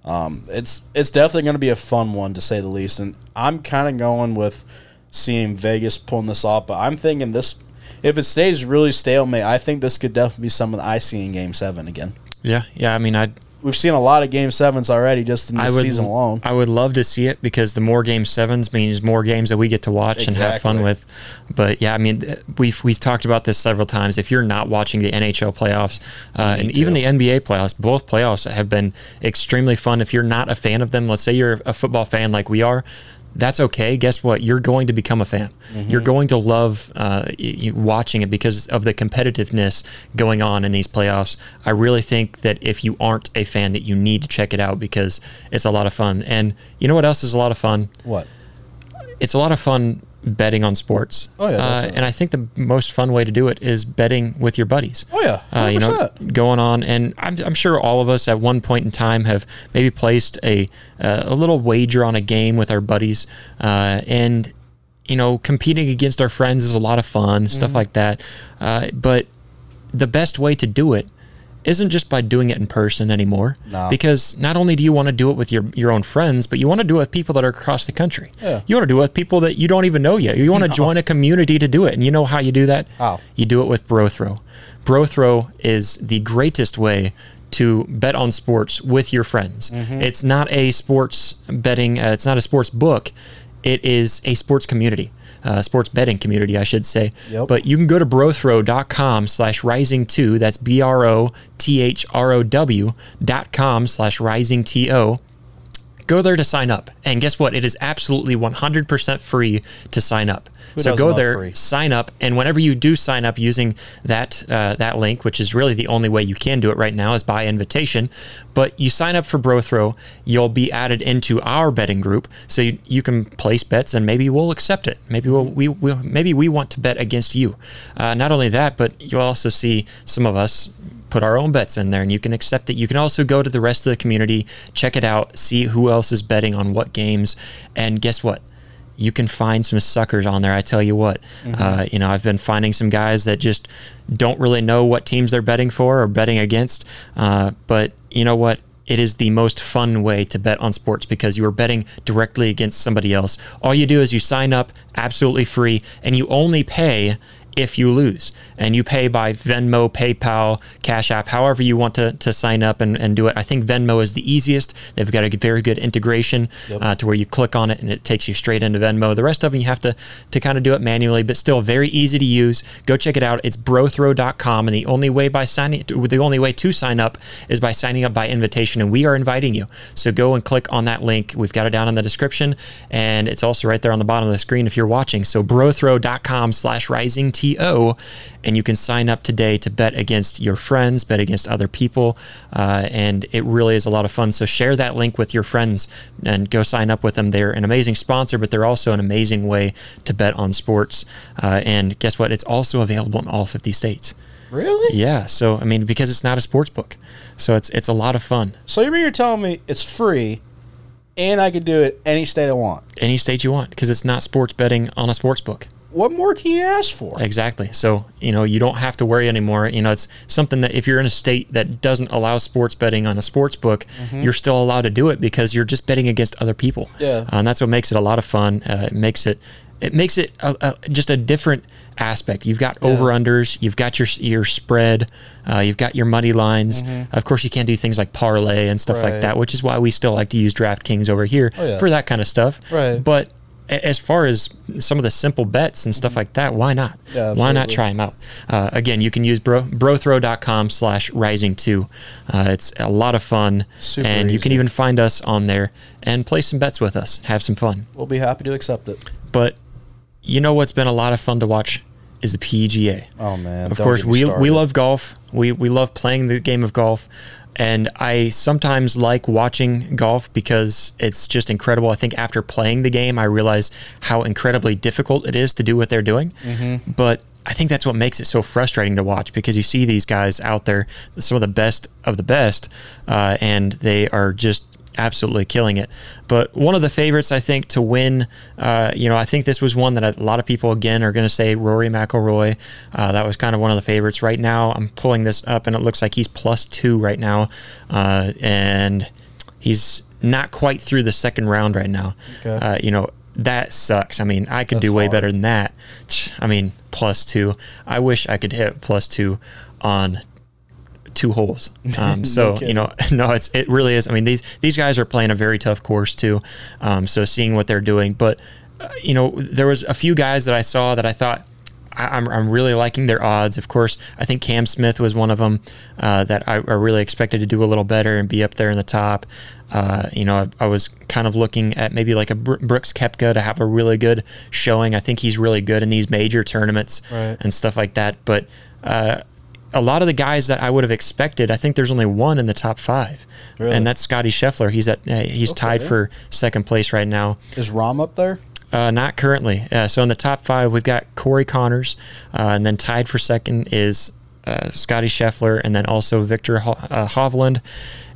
Um, it's it's definitely going to be a fun one to say the least, and I'm kind of going with seeing Vegas pulling this off. But I'm thinking this, if it stays really stalemate, I think this could definitely be something I see in Game Seven again. Yeah, yeah. I mean, I We've seen a lot of Game Sevens already just in this would season alone. I would love to see it because the more game sevens means more games that we get to watch and have fun with. But yeah, I mean, we've we've talked about this several times. If you're not watching the NHL playoffs uh, and even the NBA playoffs, both playoffs have been extremely fun. If you're not a fan of them, let's say you're a football fan like we are. That's okay. Guess what? You're going to become a fan. You're going to love uh, y- y- watching it because of the competitiveness going on in these playoffs. I really think that if you aren't a fan, that you need to check it out because it's a lot of fun. And you know what else is a lot of fun? What? It's a lot of fun betting on sports. Oh, yeah, uh, and I think the most fun way to do it is betting with your buddies. Oh, yeah, uh, you know, going on, and I'm, I'm sure all of us at one point in time have maybe placed a uh, a little wager on a game with our buddies, uh, and you know, competing against our friends is a lot of fun, Mm-hmm. stuff like that. Uh, but the best way to do it isn't just by doing it in person anymore. No. Because not only do you want to do it with your, your own friends, but you want to do it with people that are across the country. Yeah. You want to do it with people that you don't even know yet. You want to join a community to do it. And you know how you do that? How? You do it with BroThrow. BroThrow is the greatest way to bet on sports with your friends. Mm-hmm. It's not a sports betting, uh, it's not a sports book. It is a sports community. Uh, sports betting community, I should say. Yep. But you can go to brothrow.com slash rising two. That's B R O T H R O W dot com slash rising T O go there to sign up. And guess what? It is absolutely 100% free to sign up. Who so go there, free? sign up, and whenever you do sign up using that uh, that link, which is really the only way you can do it right now, is by invitation. But you sign up for BroThrow, you'll be added into our betting group, so you, you can place bets, and maybe we'll accept it. Maybe we'll, we we maybe we want to bet against you. Uh, not only that, but you'll also see some of us put our own bets in there and you can accept it. You can also go to the rest of the community, check it out, see who else is betting on what games, and guess what? You can find some suckers on there. I tell you what, uh, you know, I've been finding some guys that just don't really know what teams they're betting for or betting against. Uh, but you know what? It is the most fun way to bet on sports because you are betting directly against somebody else. All you do is you sign up absolutely free and you only pay if you lose. And you pay by Venmo, PayPal, Cash App, however you want to, to sign up and, and do it. I think Venmo is the easiest. They've got a very good integration uh, to where you click on it and it takes you straight into Venmo. The rest of them you have to, to kind of do it manually, but still very easy to use. Go check it out. It's brothrow.com. And the only way by signing the only way to sign up is by signing up by invitation. And we are inviting you. So go and click on that link. We've got it down in the description. And it's also right there on the bottom of the screen if you're watching. So brothrow.com slash rising TO T-O, and you can sign up today to bet against your friends, bet against other people, uh, and it really is a lot of fun. So share that link with your friends and go sign up with them. They're an amazing sponsor, but they're also an amazing way to bet on sports. Uh, and guess what? It's also available in all 50 states. Really? Yeah. So I mean, because it's not a sports book, so it's it's a lot of fun. So you mean you're telling me it's free, and I can do it any state I want? Any state you want, because it's not sports betting on a sports book. What more can you ask for? Exactly. So, you know, you don't have to worry anymore. You know, it's something that if you're in a state that doesn't allow sports betting on a sports book, you're still allowed to do it because you're just betting against other people. Yeah. And that's what makes it a lot of fun. Uh, it makes it it makes it a, a, just a different aspect. You've got over unders, you've got your your spread, uh, you've got your money lines. Of course, you can't do things like parlay and stuff Mm-hmm. Right. like that, which is why we still like to use DraftKings over here Oh, yeah. for that kind of stuff. Right. But as far as some of the simple bets and stuff like that, why not? Mm-hmm. Yeah, why not try them out? Uh, again, you can use bro, brothrow.com slash rising two. Uh, it's a lot of fun. Super and you can even find us on there and play some bets with us. Have some fun. We'll be happy to accept it. But you know what's been a lot of fun to watch is the PGA. Oh man! Of don't course, we we love golf. We we love playing the game of golf, and I sometimes like watching golf because it's just incredible. I think after playing the game, I realize how incredibly difficult it is to do what they're doing. Mm-hmm. But I think that's what makes it so frustrating to watch because you see these guys out there, some of the best of the best, uh, and they are just absolutely killing it. But one of the favorites, I think, to win, uh, you know, I think this was one that a lot of people again are going to say Rory McIlroy. Uh, that was kind of one of the favorites. Right now, I'm pulling this up, and it looks like he's plus two right now, uh, and he's not quite through the second round right now. Okay. Uh, you know. That sucks. I mean, I could That's do way hard. better than that. I mean, plus two. I wish I could hit plus two on two holes. [LAUGHS] Um, so kidding. you know, [LAUGHS] no, it's it really is. I mean, these these guys are playing a very tough course too. Um, so seeing what they're doing, but uh, you know, there was a few guys that I saw that I thought. I- I'm, I'm really liking their odds. Of course, I think Cam Smith was one of them uh, that I, I really expected to do a little better and be up there in the top. Uh, you know, I, I was kind of looking at maybe like a Br- Brooks Koepka to have a really good showing. I think he's really good in these major tournaments Right. and stuff like that. But uh, a lot of the guys that I would have expected, I think there's only one in the top five, Really? and that's Scotty Scheffler. He's at uh, he's tied Okay. for second place right now. Is Rahm up there? Uh, not currently. Uh, so in the top five, we've got Corey Conners, uh, and then tied for second is uh, Scotty Scheffler, and then also Viktor Ho- uh, Hovland,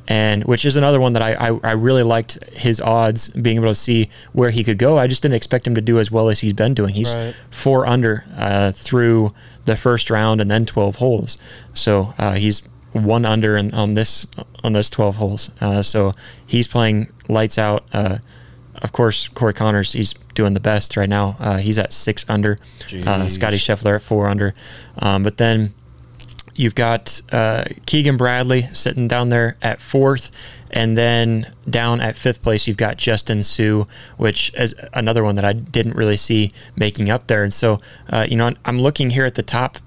and which is another one that I, I I really liked his odds being able to see where he could go. I just didn't expect him to do as well as he's been doing. He's Right. four under uh, through the first round and then 12 holes. So uh, he's one under in, on this on this 12 holes. Uh, so he's playing lights out. Uh, of course, Corey Conners, he's doing the best right now. Uh, he's at six under. Uh, Scotty Scheffler at four under. Um, but then you've got uh, Keegan Bradley sitting down there at fourth, and then down at fifth place you've got Justin Suh, which is another one that I didn't really see making up there. And so, uh, you know, I'm looking here at the top,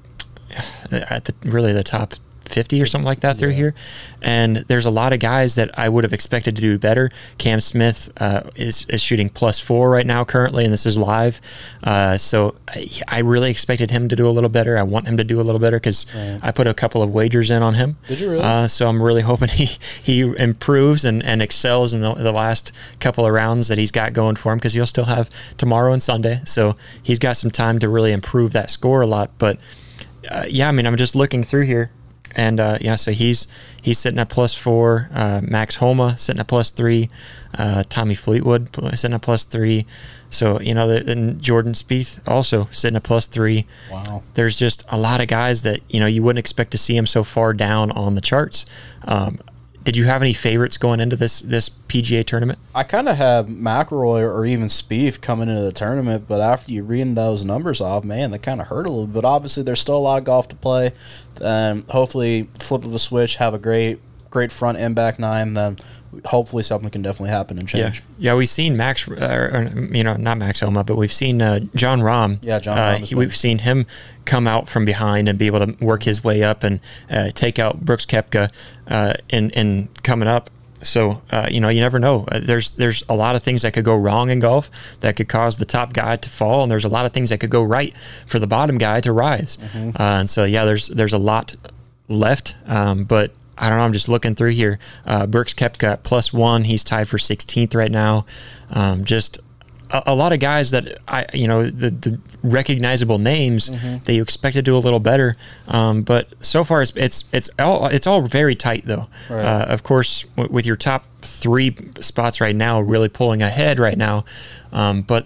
at the really the top 50 or something like that through here. And there's a lot of guys that I would have expected to do better. Cam Smith uh, is, is shooting plus four right now currently, and this is live. Uh, so I, I really expected him to do a little better. I want him to do a little better because. I put a couple of wagers in on him. Did you really? Uh, so I'm really [LAUGHS] hoping he, he improves and, and excels in the, the last couple of rounds that he's got going for him because he'll still have tomorrow and Sunday. So he's got some time to really improve that score a lot. But uh, yeah, I mean, I'm just looking through here, and uh, yeah, so he's he's sitting at plus four. Uh, Max Homa sitting at plus three. Uh, Tommy Fleetwood sitting at plus three. So you know, the- and Jordan Spieth also sitting at plus three. Wow. There's just a lot of guys that you know you wouldn't expect to see him so far down on the charts. Um, did you have any favorites going into this this PGA tournament? I kind of have McIlroy or even Spieth coming into the tournament, but after you read those numbers off, man, they kind of hurt a little bit. Obviously, there's still a lot of golf to play. Um, hopefully, flip of the switch, have a great, great front and back nine. Then, hopefully, something can definitely happen and change. Yeah, we've seen Max, uh, or, you know, not Max Homa, but we've seen uh, Jon Rahm. Yeah, Jon Uh, Rahm as he- we've seen him come out from behind and be able to work his way up and uh, take out Brooks Koepka uh, in in coming up. so uh, you know, you never know. Uh, there's there's a lot of things that could go wrong in golf that could cause the top guy to fall, and there's a lot of things that could go right for the bottom guy to rise. Uh, and so yeah, there's there's a lot left, um, but. I don't know. I'm just looking through here. Uh, Brooks Koepka plus one. He's tied for 16th right now. Um, just a, a lot of guys that I, you know, the, the recognizable names that you expect to do a little better. Um, but so far, it's it's it's all it's all very tight though. Right. Uh, of course, w- with your top three spots right now, really pulling ahead right now. Um, but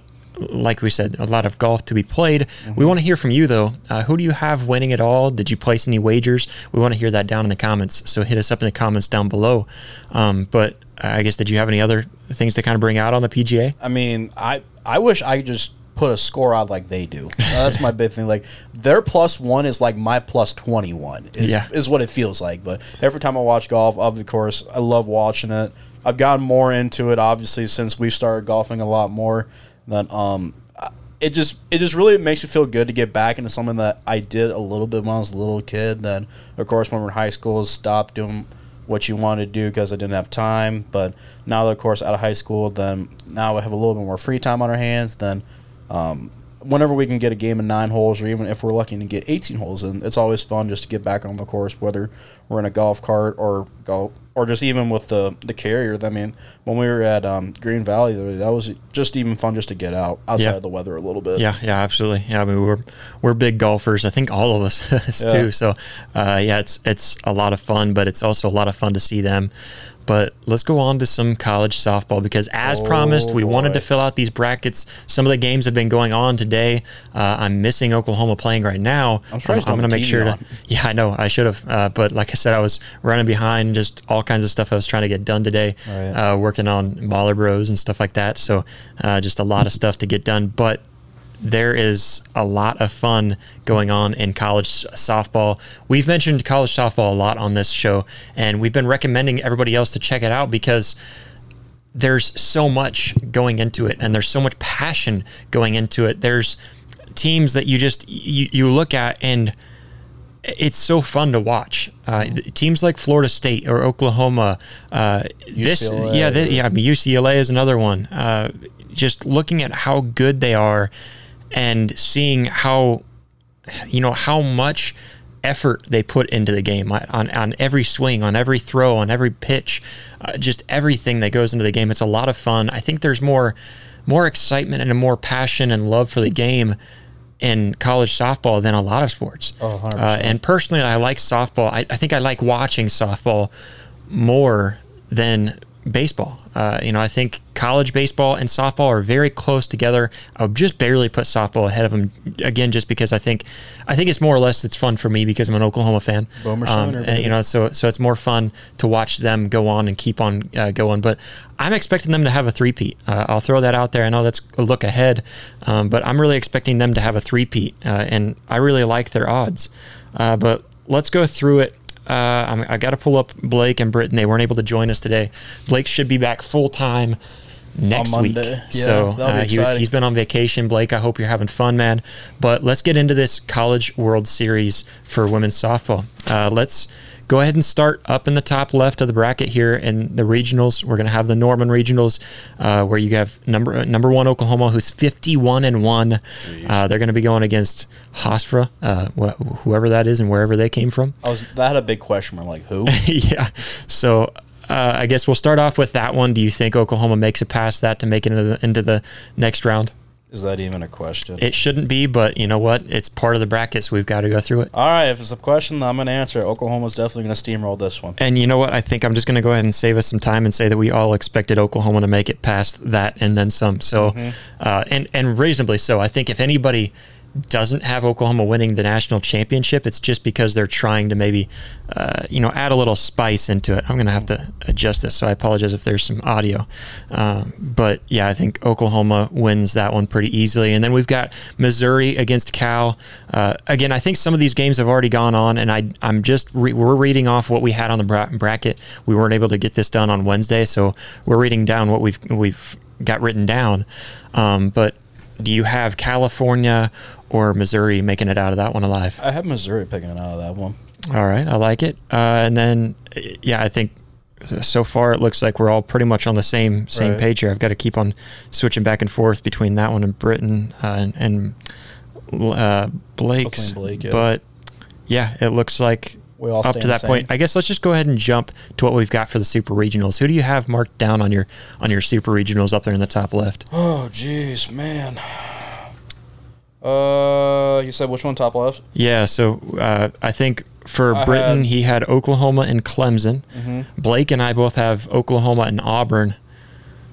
like we said, a lot of golf to be played. We want to hear from you though. Uh, who do you have winning it all? Did you place any wagers? We want to hear that down in the comments. So hit us up in the comments down below. Um, but I guess did you have any other things to kind of bring out on the PGA? I mean, I I wish I could just put a score out like they do. Uh, that's my big thing. Like their plus one is like my plus twenty one. Is, Yeah. is what it feels like. But every time I watch golf, of course, I love watching it. I've gotten more into it, obviously, since we started golfing a lot more. But um, it just it just really makes me feel good to get back into something that I did a little bit when I was a little kid. Then, of course, when we we're in high school, stopped doing what you wanted to do because I didn't have time. But now, that, of course, out of high school, then now we have a little bit more free time on our hands. Then, um, whenever we can get a game of nine holes, or even if we're lucky to get 18 holes in, it's always fun just to get back on the course, whether we're in a golf cart or golf, or just even with the the carrier. I mean, when we were at um, Green Valley, the other day, that was just even fun just to get out outside Yeah. of the weather a little bit. Yeah, yeah, absolutely. Yeah, I mean we're we're big golfers. I think all of [LAUGHS] us Yeah. too. So, uh, yeah, it's it's a lot of fun, but it's also a lot of fun to see them. But let's go on to some college softball because, as Oh, promised, we wanted to fill out these brackets. Some of the games have been going on today. Uh, I'm missing Oklahoma playing right now. I'm I'm you going to make sure to. Yeah, I know I should have, uh, but like I said, I was running behind. Just all kinds of stuff I was trying to get done today. Right. Uh, working on Baller Bros and stuff like that. So, uh, just a lot of stuff to get done, but there is a lot of fun going on in college softball. We've mentioned college softball a lot on this show, and we've been recommending everybody else to check it out because there's so much going into it, and there's so much passion going into it. There's teams that you just you, you look at and it's so fun to watch. Uh, teams like Florida State or Oklahoma, uh, this UCLA. yeah, th- yeah, I mean, UCLA is another one. Uh, just looking at how good they are and seeing how you know how much effort they put into the game on, on, every swing, on every throw, on every pitch, uh, just everything that goes into the game. It's a lot of fun. I think there's more more excitement and a more passion and love for the game in college softball than a lot of sports. Oh, 100. Uh, and personally, I like softball. I, I think I like watching softball more than baseball. Uh, you know, I think college baseball and softball are very close together. I would just barely put softball ahead of them again, just because I think I think it's more or less it's fun for me because I'm an Oklahoma fan. Boomer Um, and, you know, so so it's more fun to watch them go on and keep on uh, going. But I'm expecting them to have a three-peat. Uh, I'll throw that out there. I know that's a look ahead, um, but I'm really expecting them to have a three-peat, uh, and I really like their odds. Uh, but let's go through it. Uh, I got to pull up Blake and Britton. They weren't able to join us today. Blake should be back full time next week. Yeah, so uh, he was, he's been on vacation. Blake, I hope you're having fun, man. But let's get into this College World Series for women's softball. Uh, let's go ahead and start up in the top left of the bracket here in the regionals. We're going to have the Norman regionals, uh, where you have number uh, number one Oklahoma, who's 51 and one. Uh, they're going to be going against Hofstra, uh, wh- whoever that is, and wherever they came from. I was that had a big question mark. Like who? [LAUGHS] yeah. So uh, I guess we'll start off with that one. Do you think Oklahoma makes it past that to make it into the, into the next round? Is that even a question? It shouldn't be, but you know what? It's part of the bracket, so we've got to go through it. All right, if it's a question, I'm going to answer it. Oklahoma's definitely going to steamroll this one. And you know what? I think I'm just going to go ahead and save us some time and say that we all expected Oklahoma to make it past that and then some. So, uh, and and reasonably so. I think if anybody doesn't have Oklahoma winning the national championship, it's just because they're trying to maybe, uh, you know, add a little spice into it. I'm going to have to adjust this, so I apologize if there's some audio. Um, but yeah, I think Oklahoma wins that one pretty easily. And then we've got Missouri against Cal. Uh, again, I think some of these games have already gone on, and I I'm just re- we're reading off what we had on the bra- bracket. We weren't able to get this done on Wednesday, so we're reading down what we've we've got written down. Um, but do you have California or Missouri making it out of that one alive? I have Missouri picking it out of that one. All right, I like it. Uh, and then, yeah, I think so far it looks like we're all pretty much on the same same Right. page here. I've got to keep on switching back and forth between that one and Britton uh, and, and uh, Blake's. Blake, yeah. But yeah, it looks like We all up to that point. I guess let's just go ahead and jump to what we've got for the super regionals. Who do you have marked down on your on your super regionals up there in the top left? [GASPS] Oh, jeez, man. Uh, you said which one top left? Yeah, so uh, I think for I Britton, had- he had Oklahoma and Clemson. Mm-hmm. Blake and I both have Oklahoma and Auburn.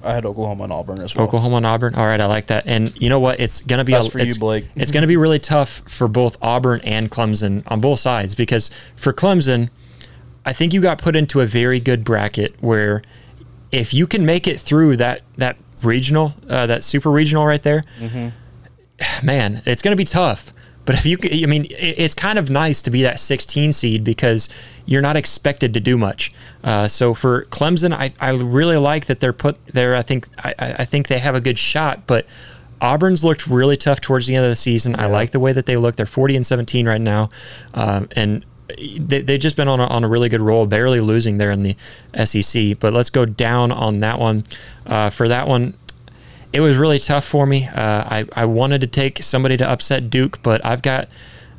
I had Oklahoma and Auburn as well. Oklahoma and Auburn. All right, I like that. And you know what? It's gonna be That's a, for you, Blake. it's gonna be really tough for both Auburn and Clemson on both sides because for Clemson, I think you got put into a very good bracket where if you can make it through that that regional, uh, that super regional right there, [SIGHS] man, it's going to be tough. But if you, I mean, it's kind of nice to be that 16 seed because you're not expected to do much. Uh, so for Clemson, I, I really like that they're put there. I think I, I think they have a good shot, but Auburn's looked really tough towards the end of the season. I like the way that they look. They're 40 and 17 right now, um, and they they just been on a, on a really good roll, barely losing there in the SEC. But let's go down on that one. Uh, for that one, it was really tough for me. Uh, I, I wanted to take somebody to upset Duke, but I've got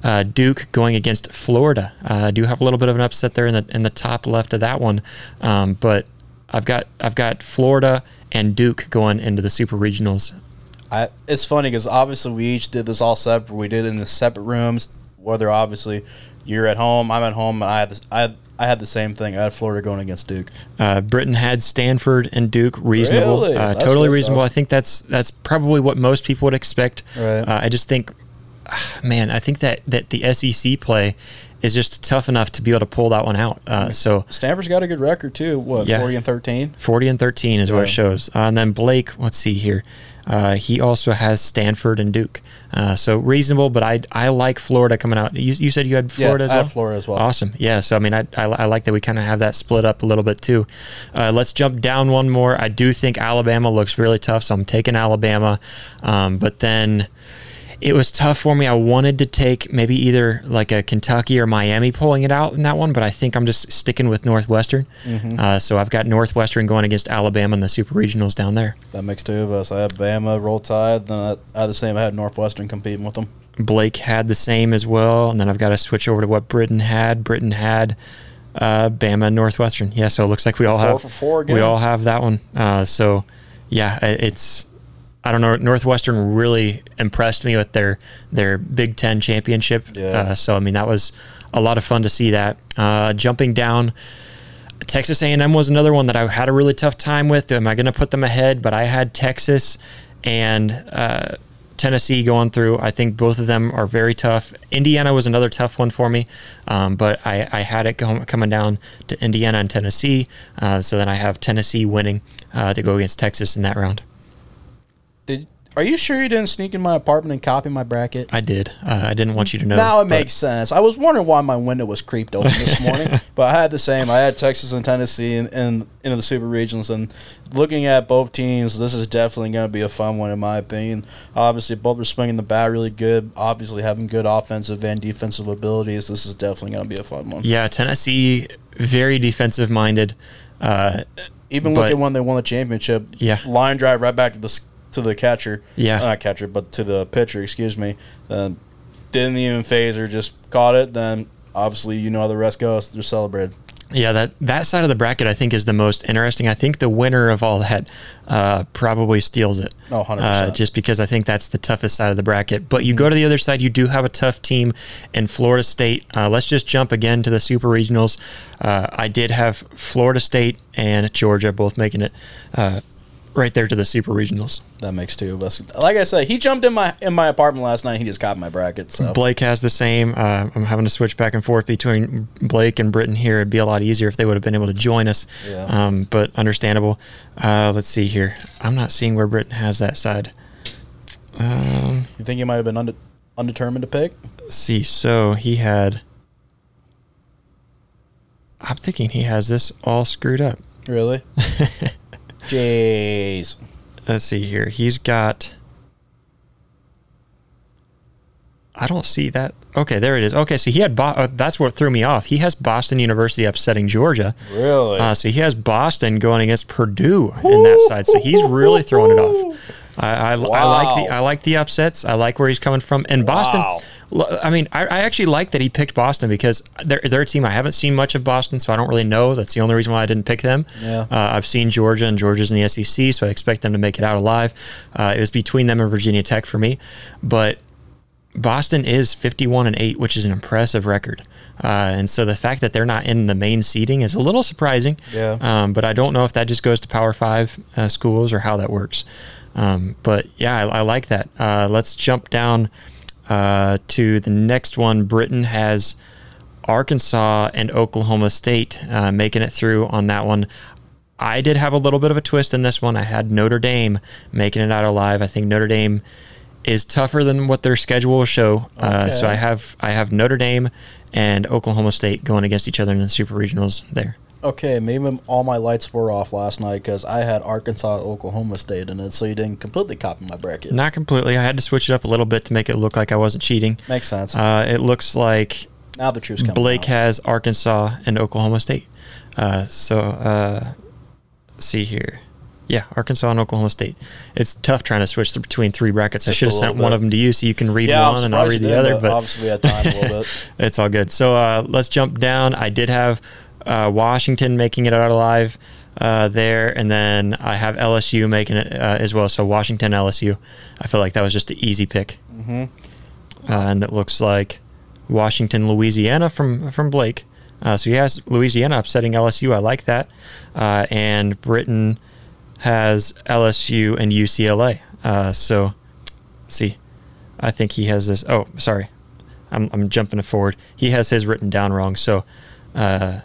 uh, Duke going against Florida. Uh, I do have a little bit of an upset there in the in the top left of that one, um, but I've got I've got Florida and Duke going into the Super Regionals. I, it's funny because obviously we each did this all separate. We did it in the separate rooms. Whether obviously you're at home, I'm at home, and I had this, I had, I had the same thing. I had Florida going against Duke. Uh, Britton had Stanford and Duke reasonable, Really? uh, totally reasonable. though. I think that's that's probably what most people would expect. Right. Uh, I just think, ah, man, I think that that the SEC play is just tough enough to be able to pull that one out. Uh, so Stanford's got a good record too. What Yeah. forty and thirteen? 40 and 13 is what it shows. Uh, and then Blake, let's see here. Uh, he also has Stanford and Duke. Uh, so reasonable, but I I like Florida coming out. You, you said you had Florida Yeah, as I well? had Florida as well. Awesome. Yeah. So, I mean, I, I, I like that we kind of have that split up a little bit too. Uh, let's jump down one more. I do think Alabama looks really tough, so I'm taking Alabama. Um, but then it was tough for me. I wanted to take maybe either like a Kentucky or Miami pulling it out in that one, but I think I'm just sticking with Northwestern. Mm-hmm. Uh, so I've got Northwestern going against Alabama in the Super Regionals down there. That makes two of us. I had Bama, Roll Tide. Then I, I had the same. I had Northwestern competing with them. Blake had the same as well, and then I've got to switch over to what Britton had. Britton had uh, Bama Northwestern. Yeah, so it looks like we all Four have for four again. we all have that one. Uh, so yeah, it's I don't know. Northwestern really impressed me with their their Big Ten championship. Yeah. Uh, so I mean that was a lot of fun to see that. Uh, jumping down. Texas A&M was another one that I had a really tough time with. Am I going to put them ahead? But I had Texas and uh, Tennessee going through. I think both of them are very tough. Indiana was another tough one for me, um, but I, I had it com- coming down to Indiana and Tennessee. Uh, so then I have Tennessee winning uh, to go against Texas in that round. Are you sure you didn't sneak in my apartment and copy my bracket? I did. Uh, I didn't want you to know. now it makes sense. I was wondering why my window was creeped open this [LAUGHS] morning, but I had the same. I had Texas and Tennessee in, in into the Super regions, and looking at both teams, this is definitely going to be a fun one in my opinion. Obviously, both are swinging the bat really good. Obviously, having good offensive and defensive abilities, this is definitely going to be a fun one. Yeah, Tennessee very defensive minded. Uh, Even But- look at when they won the championship. Yeah. line drive right back to the to the catcher. Yeah. Not catcher, but to the pitcher. Excuse me. Uh, didn't even faze or just caught it. Then obviously you know how the rest goes. They're celebrated. Yeah, that that side of the bracket I think is the most interesting. I think the winner of all that uh, probably steals it. Oh, 100%. Uh, just because I think that's the toughest side of the bracket. But you go to the other side, you do have a tough team in Florida State. Uh, let's just jump again to the Super Regionals. Uh, I did have Florida State and Georgia both making it uh, right there to the Super Regionals. That makes two of us. Like I said, he jumped in my in my apartment last night. He just copied my bracket. So Blake has the same. Uh, I'm having to switch back and forth between Blake and Britton here. It'd be a lot easier if they would have been able to join us. Yeah. Um, but understandable. Uh, let's see here. I'm not seeing where Britton has that side. Um, you think he might have been unde- undetermined to pick? see. So he had. I'm thinking he has this all screwed up. Really? [LAUGHS] Jeez. Let's see here. He's got. I don't see that. Okay, there it is. Okay, so he had Bo- uh, that's what threw me off. He has Boston University upsetting Georgia. Really? Uh, so he has Boston going against Purdue in that side. So he's really throwing it off. I, I, I like the I like the upsets. I like where he's coming from. And Boston, Wow. I mean, I, I actually like that he picked Boston because they're, they're a team I haven't seen much of Boston, so I don't really know. That's the only reason why I didn't pick them. Yeah. Uh, I've seen Georgia, and Georgia's in the SEC, so I expect them to make it out alive. Uh, it was between them and Virginia Tech for me, but Boston is 51 and 8, which is an impressive record. Uh, and so the fact that they're not in the main seeding is a little surprising. Yeah. Um, but I don't know if that just goes to Power Five uh, schools or how that works. Um, but yeah, I, I like that. Uh, let's jump down uh, to the next one. Britton has Arkansas and Oklahoma State uh, making it through on that one. I did have a little bit of a twist in this one. I had Notre Dame making it out alive. I think Notre Dame is tougher than what their schedule will show. Uh, so I have I have Notre Dame and Oklahoma State going against each other in the super regionals there. Okay, maybe all my lights were off last night because I had Arkansas, Oklahoma State in it, so you didn't completely copy my bracket. Not completely. I had to switch it up a little bit to make it look like I wasn't cheating. Makes sense. Uh, it looks like now the truth's coming Blake out. has Arkansas and Oklahoma State. Uh, so uh, see here. Yeah, Arkansas and Oklahoma State. It's tough trying to switch between three brackets. I should have sent little one of them to you so you can read yeah, one and I'll read the did, other. But obviously we had time a little [LAUGHS] bit. it's all good. So uh, let's jump down. I did have uh, Washington making it out alive uh, there, and then I have LSU making it uh, as well. So Washington, LSU. I feel like that was just an easy pick, hmm uh, and it looks like Washington, Louisiana from from Blake. Uh, so he has Louisiana upsetting LSU. I like that, uh, and Britton has LSU and UCLA. Uh, so see, I think he has this. Oh, sorry, I'm, I'm jumping forward. He has his written down wrong. So uh,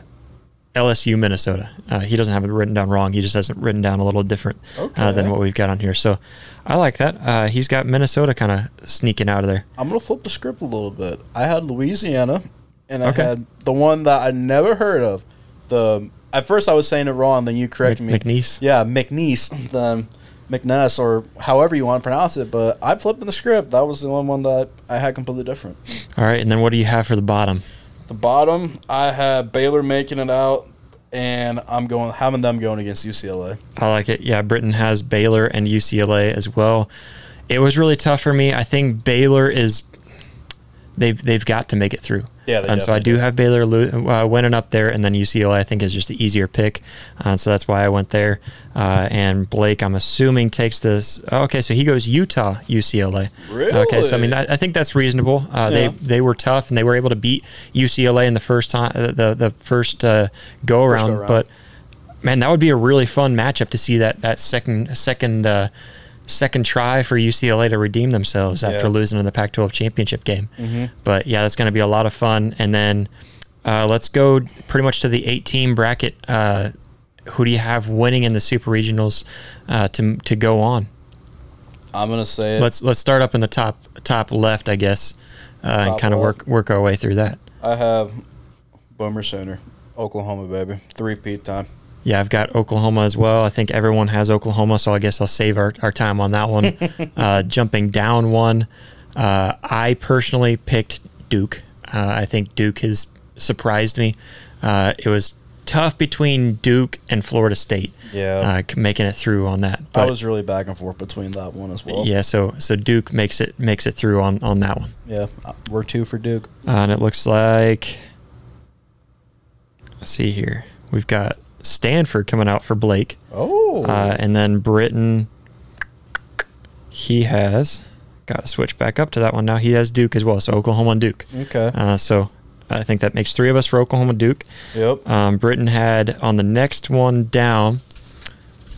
LSU, Minnesota. Uh, he doesn't have it written down wrong. He just has it written down a little different uh, than what we've got on here. So I like that. Uh, he's got Minnesota kind of sneaking out of there. I'm gonna flip the script a little bit. I had Louisiana, and I Okay. had the one that I never heard of. The at first I was saying it wrong, then you corrected Mc- me. McNeese? Yeah, McNeese, [LAUGHS] the McNess, or however you want to pronounce it. But I flipped in the script. That was the one one that I had completely different. All right, and then what do you have for the bottom? The bottom, I had Baylor making it out, and I'm going having them going against UCLA. I like it. Yeah, Britton has Baylor and UCLA as well. It was really tough for me. I think Baylor is they've they've got to make it through. Yeah, and so I do do. have Baylor lo- uh, winning up there, and then UCLA I think is just the easier pick. Uh, so that's why I went there. Uh, and Blake, I'm assuming takes this. oh, okay, so he goes Utah, UCLA. Really? Okay, so I mean I, I think that's reasonable. Uh, Yeah. They they were tough and they were able to beat UCLA in the first time the the first uh, go around, but man, that would be a really fun matchup to see that that second second uh, second try for UCLA to redeem themselves after Yeah. Mm-hmm. losing in the Pac-12 championship game. But yeah, that's going to be a lot of fun. And then uh, let's go pretty much to the eight-team bracket. Uh, who do you have winning in the super regionals uh, to to go on? I'm gonna say it. Let's let's start up in the top top left, I guess, uh, and kind of work work our way through that. I have Boomer Sooner, Oklahoma baby, three peat time. Yeah, I've got Oklahoma as well. I think everyone has Oklahoma, so I guess I'll save our, our time on that one. [LAUGHS] uh, jumping down one, uh, I personally picked Duke. Uh, I think Duke has surprised me. Uh, it was tough between Duke and Florida State. Yeah. uh, making it through on that. I But was really back and forth between that one as well. yeah, so so Duke makes it makes it through on on that one. Yeah, uh, we're two for Duke. And it looks like let's see here. We've got Stanford coming out for Blake. Oh, Uh, and then Britton, he has got to switch back up to that one now. He has Duke as well, so Oklahoma and Duke. okay. Uh, so I think that makes three of us for Oklahoma Duke. yep. Um, Britton had on the next one down.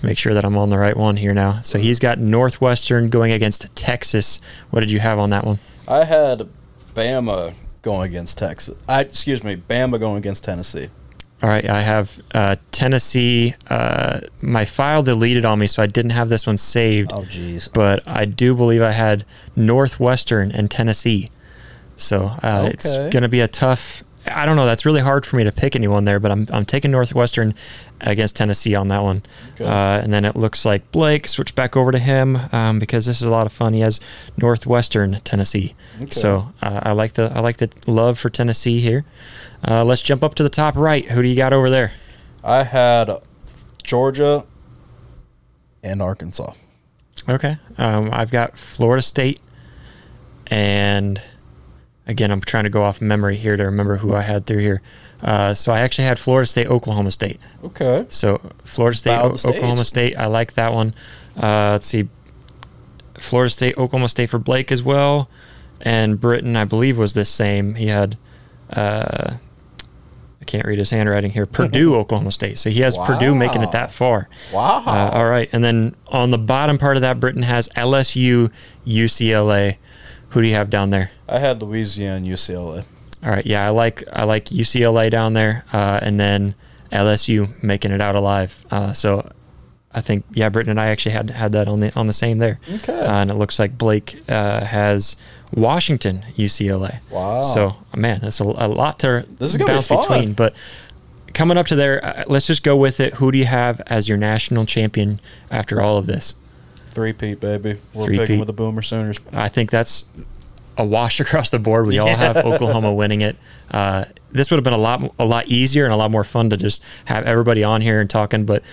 Make sure that I'm on the right one here now. So he's got Northwestern going against Texas. What did you have on that one? I had Bama going against Texas. I excuse me, Bama going against Tennessee. All right, I have uh, Tennessee. Uh, my file deleted on me, so I didn't have this one saved. Oh, jeez. but I do believe I had Northwestern and Tennessee. So uh, it's going to be a tough I don't know. That's really hard for me to pick anyone there, but I'm I'm taking Northwestern against Tennessee on that one. Okay. Uh, and then it looks like Blake switch back over to him um, because this is a lot of fun. He has Northwestern Tennessee, Okay. so uh, I like the I like the love for Tennessee here. Uh, let's jump up to the top right. Who do you got over there? I had Georgia and Arkansas. Okay. Um, I've got Florida State, and again, I'm trying to go off memory here to remember who I had through here. Uh, so I actually had Florida State, Oklahoma State. Okay. So Florida State, o- Oklahoma State. I like that one. Uh, let's see, Florida State, Oklahoma State for Blake as well, and Britton, I believe, was the same. He had. Uh, I can't read his handwriting here. Purdue, [LAUGHS] Oklahoma State. So he has Purdue making it that far. Wow. Uh, all right, and then on the bottom part of that, Britton has LSU, UCLA. Who do you have down there? I had Louisiana and UCLA. All right, yeah, I like I like UCLA down there, uh, and then LSU making it out alive. Uh, so I think yeah, Britton and I actually had had that on the on the same there. Okay. Uh, and it looks like Blake uh, has Washington, UCLA. Wow. So man, that's a, a lot to This is gonna be bounce between. But coming up to there, uh, let's just go with it. Who do you have as your national champion after all of this? Three peat, baby. We're Three-peat. picking with the Boomer Sooners. I think that's a wash [LAUGHS] across the board. We all have Oklahoma winning it. Uh, this would have been a lot a lot easier and a lot more fun to just have everybody on here and talking. But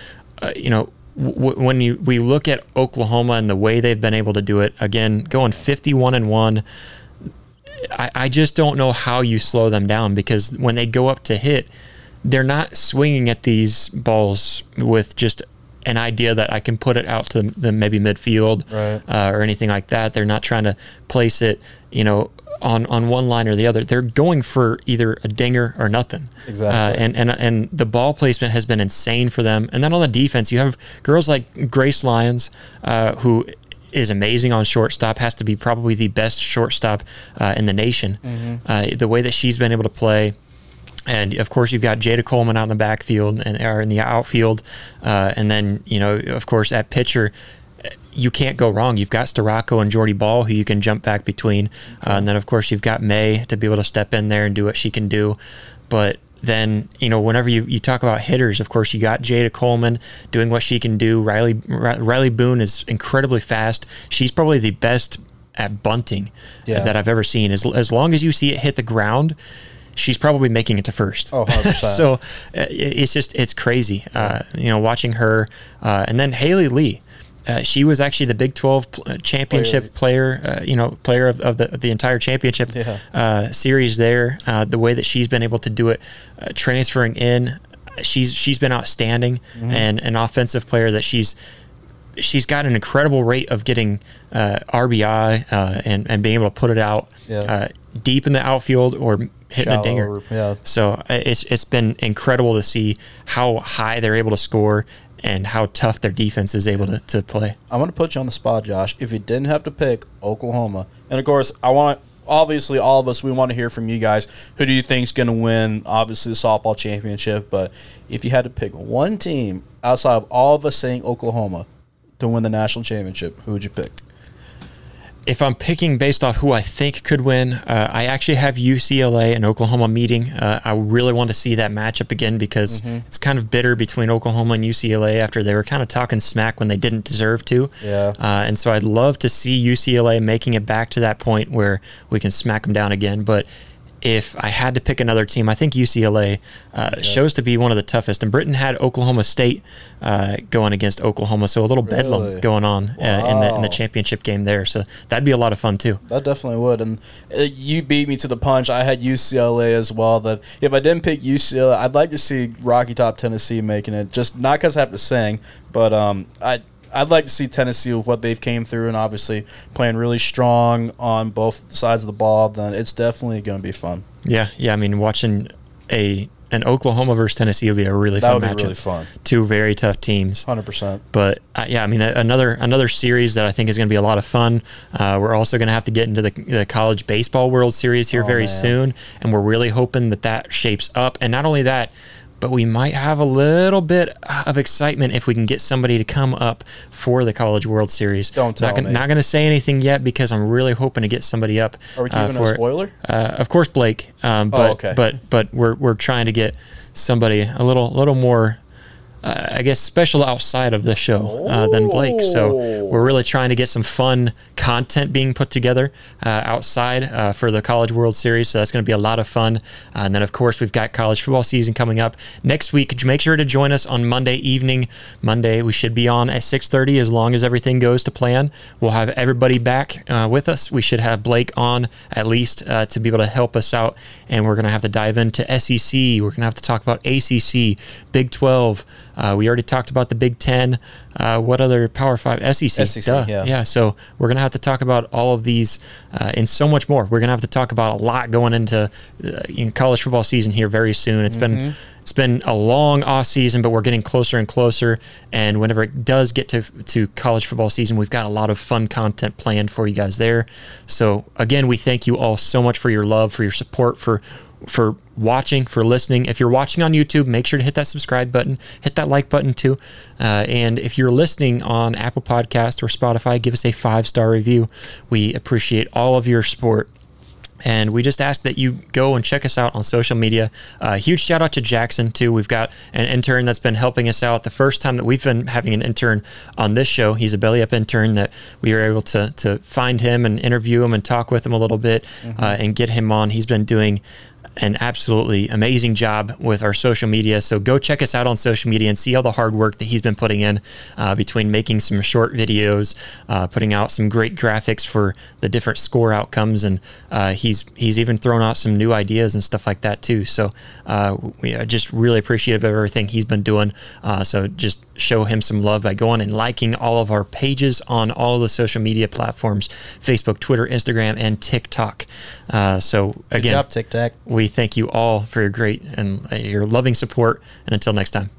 uh, you know, w- when you we look at Oklahoma and the way they've been able to do it, again, going fifty-one and one. I, I just don't know how you slow them down because when they go up to hit, they're not swinging at these balls with just an idea that I can put it out to the maybe midfield Right. uh, or anything like that. They're not trying to place it, you know, on, on one line or the other. They're going for either a dinger or nothing. Exactly. Uh, and, and and the ball placement has been insane for them. And then on the defense, you have girls like Grace Lyons, uh, who is amazing on shortstop. Has to be probably the best shortstop uh, in the nation. Mm-hmm. Uh, the way that she's been able to play. And of course, you've got Jayda Coleman out in the backfield and or in the outfield, uh, and then you know, of course, at pitcher, you can't go wrong. You've got Storako and Jordy Bahl who you can jump back between, uh, and then of course you've got May to be able to step in there and do what she can do. But then you know, whenever you, you talk about hitters, of course you got Jayda Coleman doing what she can do. Riley Rylie Boone is incredibly fast. She's probably the best at bunting Yeah. that I've ever seen. As as long as you see it hit the ground. She's probably making it to first. Oh, [LAUGHS] 100%. so uh, it's just it's crazy. Uh, you know, watching her, uh, and then Haley Lee. Uh, she was actually the Big 12 pl- uh, championship player, uh, you know, player of, of the the entire championship Yeah. uh, series. There, uh, the way that she's been able to do it, uh, transferring in, she's she's been outstanding and an offensive player that she's she's got an incredible rate of getting uh, RBI uh, and and being able to put it out Yeah. Deep in the outfield or hitting a dinger. yeah. So uh, it's it's been incredible to see how high they're able to score and how tough their defense is able to, to play. I'm going to put you on the spot, Josh. If you didn't have to pick Oklahoma, and of course, I want obviously all of us we want to hear from you guys. Who do you think's going to win? Obviously, the softball championship. But if you had to pick one team outside of all of us saying Oklahoma to win the national championship, who would you pick? If I'm picking based off who I think could win, uh, I actually have UCLA and Oklahoma meeting. Uh, I really want to see that matchup again because Mm-hmm. it's kind of bitter between Oklahoma and UCLA after they were kind of talking smack when they didn't deserve to. Yeah. Uh, and so I'd love to see UCLA making it back to that point where we can smack them down again. But if I had to pick another team, I think UCLA uh, shows to be one of the toughest. And Britton had Oklahoma State uh, going against Oklahoma, so a little bedlam Really? going on uh, in the in the championship game there. So that'd be a lot of fun too. That definitely would. And uh, you beat me to the punch. I had UCLA as well. That if I didn't pick UCLA, I'd like to see Rocky Top Tennessee making it. Just not because I have to sing, but um, I. I'd like to see Tennessee with what they've came through and obviously playing really strong on both sides of the ball. Then it's definitely going to be fun. Yeah, yeah. I mean, watching a an Oklahoma versus Tennessee would be a really That fun would be matchup. really fun. Two very tough teams. Hundred percent. But uh, yeah, I mean, a- another another series that I think is going to be a lot of fun. Uh, we're also going to have to get into the, the college baseball World Series here Oh, very man. soon, and we're really hoping that that shapes up. And not only that, but we might have a little bit of excitement if we can get somebody to come up for the College World Series. Don't tell not gonna, me. Not going to say anything yet because I'm really hoping to get somebody up. Are we uh, keeping a for it. spoiler? Uh, of course, Blake. Um, but Oh, okay. but but we're we're trying to get somebody a little little more. Uh, I guess special outside of the show uh, than Blake. So we're really trying to get some fun content being put together uh, outside uh, for the College World Series. So that's going to be a lot of fun. And then of course we've got college football season coming up next week. Make sure to join us on Monday evening. Monday we should be on at 6:30 as long as everything goes to plan. We'll have everybody back uh, with us. We should have Blake on at least uh, to be able to help us out. And we're going to have to dive into SEC. We're going to have to talk about ACC, Big 12. Uh, we already talked about the Big Ten. Uh, what other Power Five? SEC. SEC, duh. yeah. yeah. So we're gonna have to talk about all of these uh, and so much more. We're gonna have to talk about a lot going into uh, in college football season here very soon. It's been it's been a long off season, but we're getting closer and closer. And whenever it does get to to college football season, we've got a lot of fun content planned for you guys there. So again, we thank you all so much for your love, for your support, for for watching, for listening. If you're watching on YouTube, make sure to hit that subscribe button, hit that like button too. Uh, and if you're listening on Apple Podcast or Spotify, give us a five star review. We appreciate all of your support. And we just ask that you go and check us out on social media. Uh, huge shout out to Jackson, too. We've got an intern that's been helping us out. The first time that we've been having an intern on this show, he's a belly up intern that we were able to, to find him and interview him and talk with him a little bit uh, and get him on. He's been doing an absolutely amazing job with our social media. So go check us out on social media and see all the hard work that he's been putting in uh, between making some short videos, uh, putting out some great graphics for the different score outcomes, and uh, he's he's even thrown out some new ideas and stuff like that too. So uh, we are just really appreciative of everything he's been doing. Uh, so just show him some love by going and liking all of our pages on all the social media platforms: Facebook, Twitter, Instagram, and TikTok. Uh, so Good again, job, Tic Tac. We thank you all for your great and uh, your loving support. And until next time.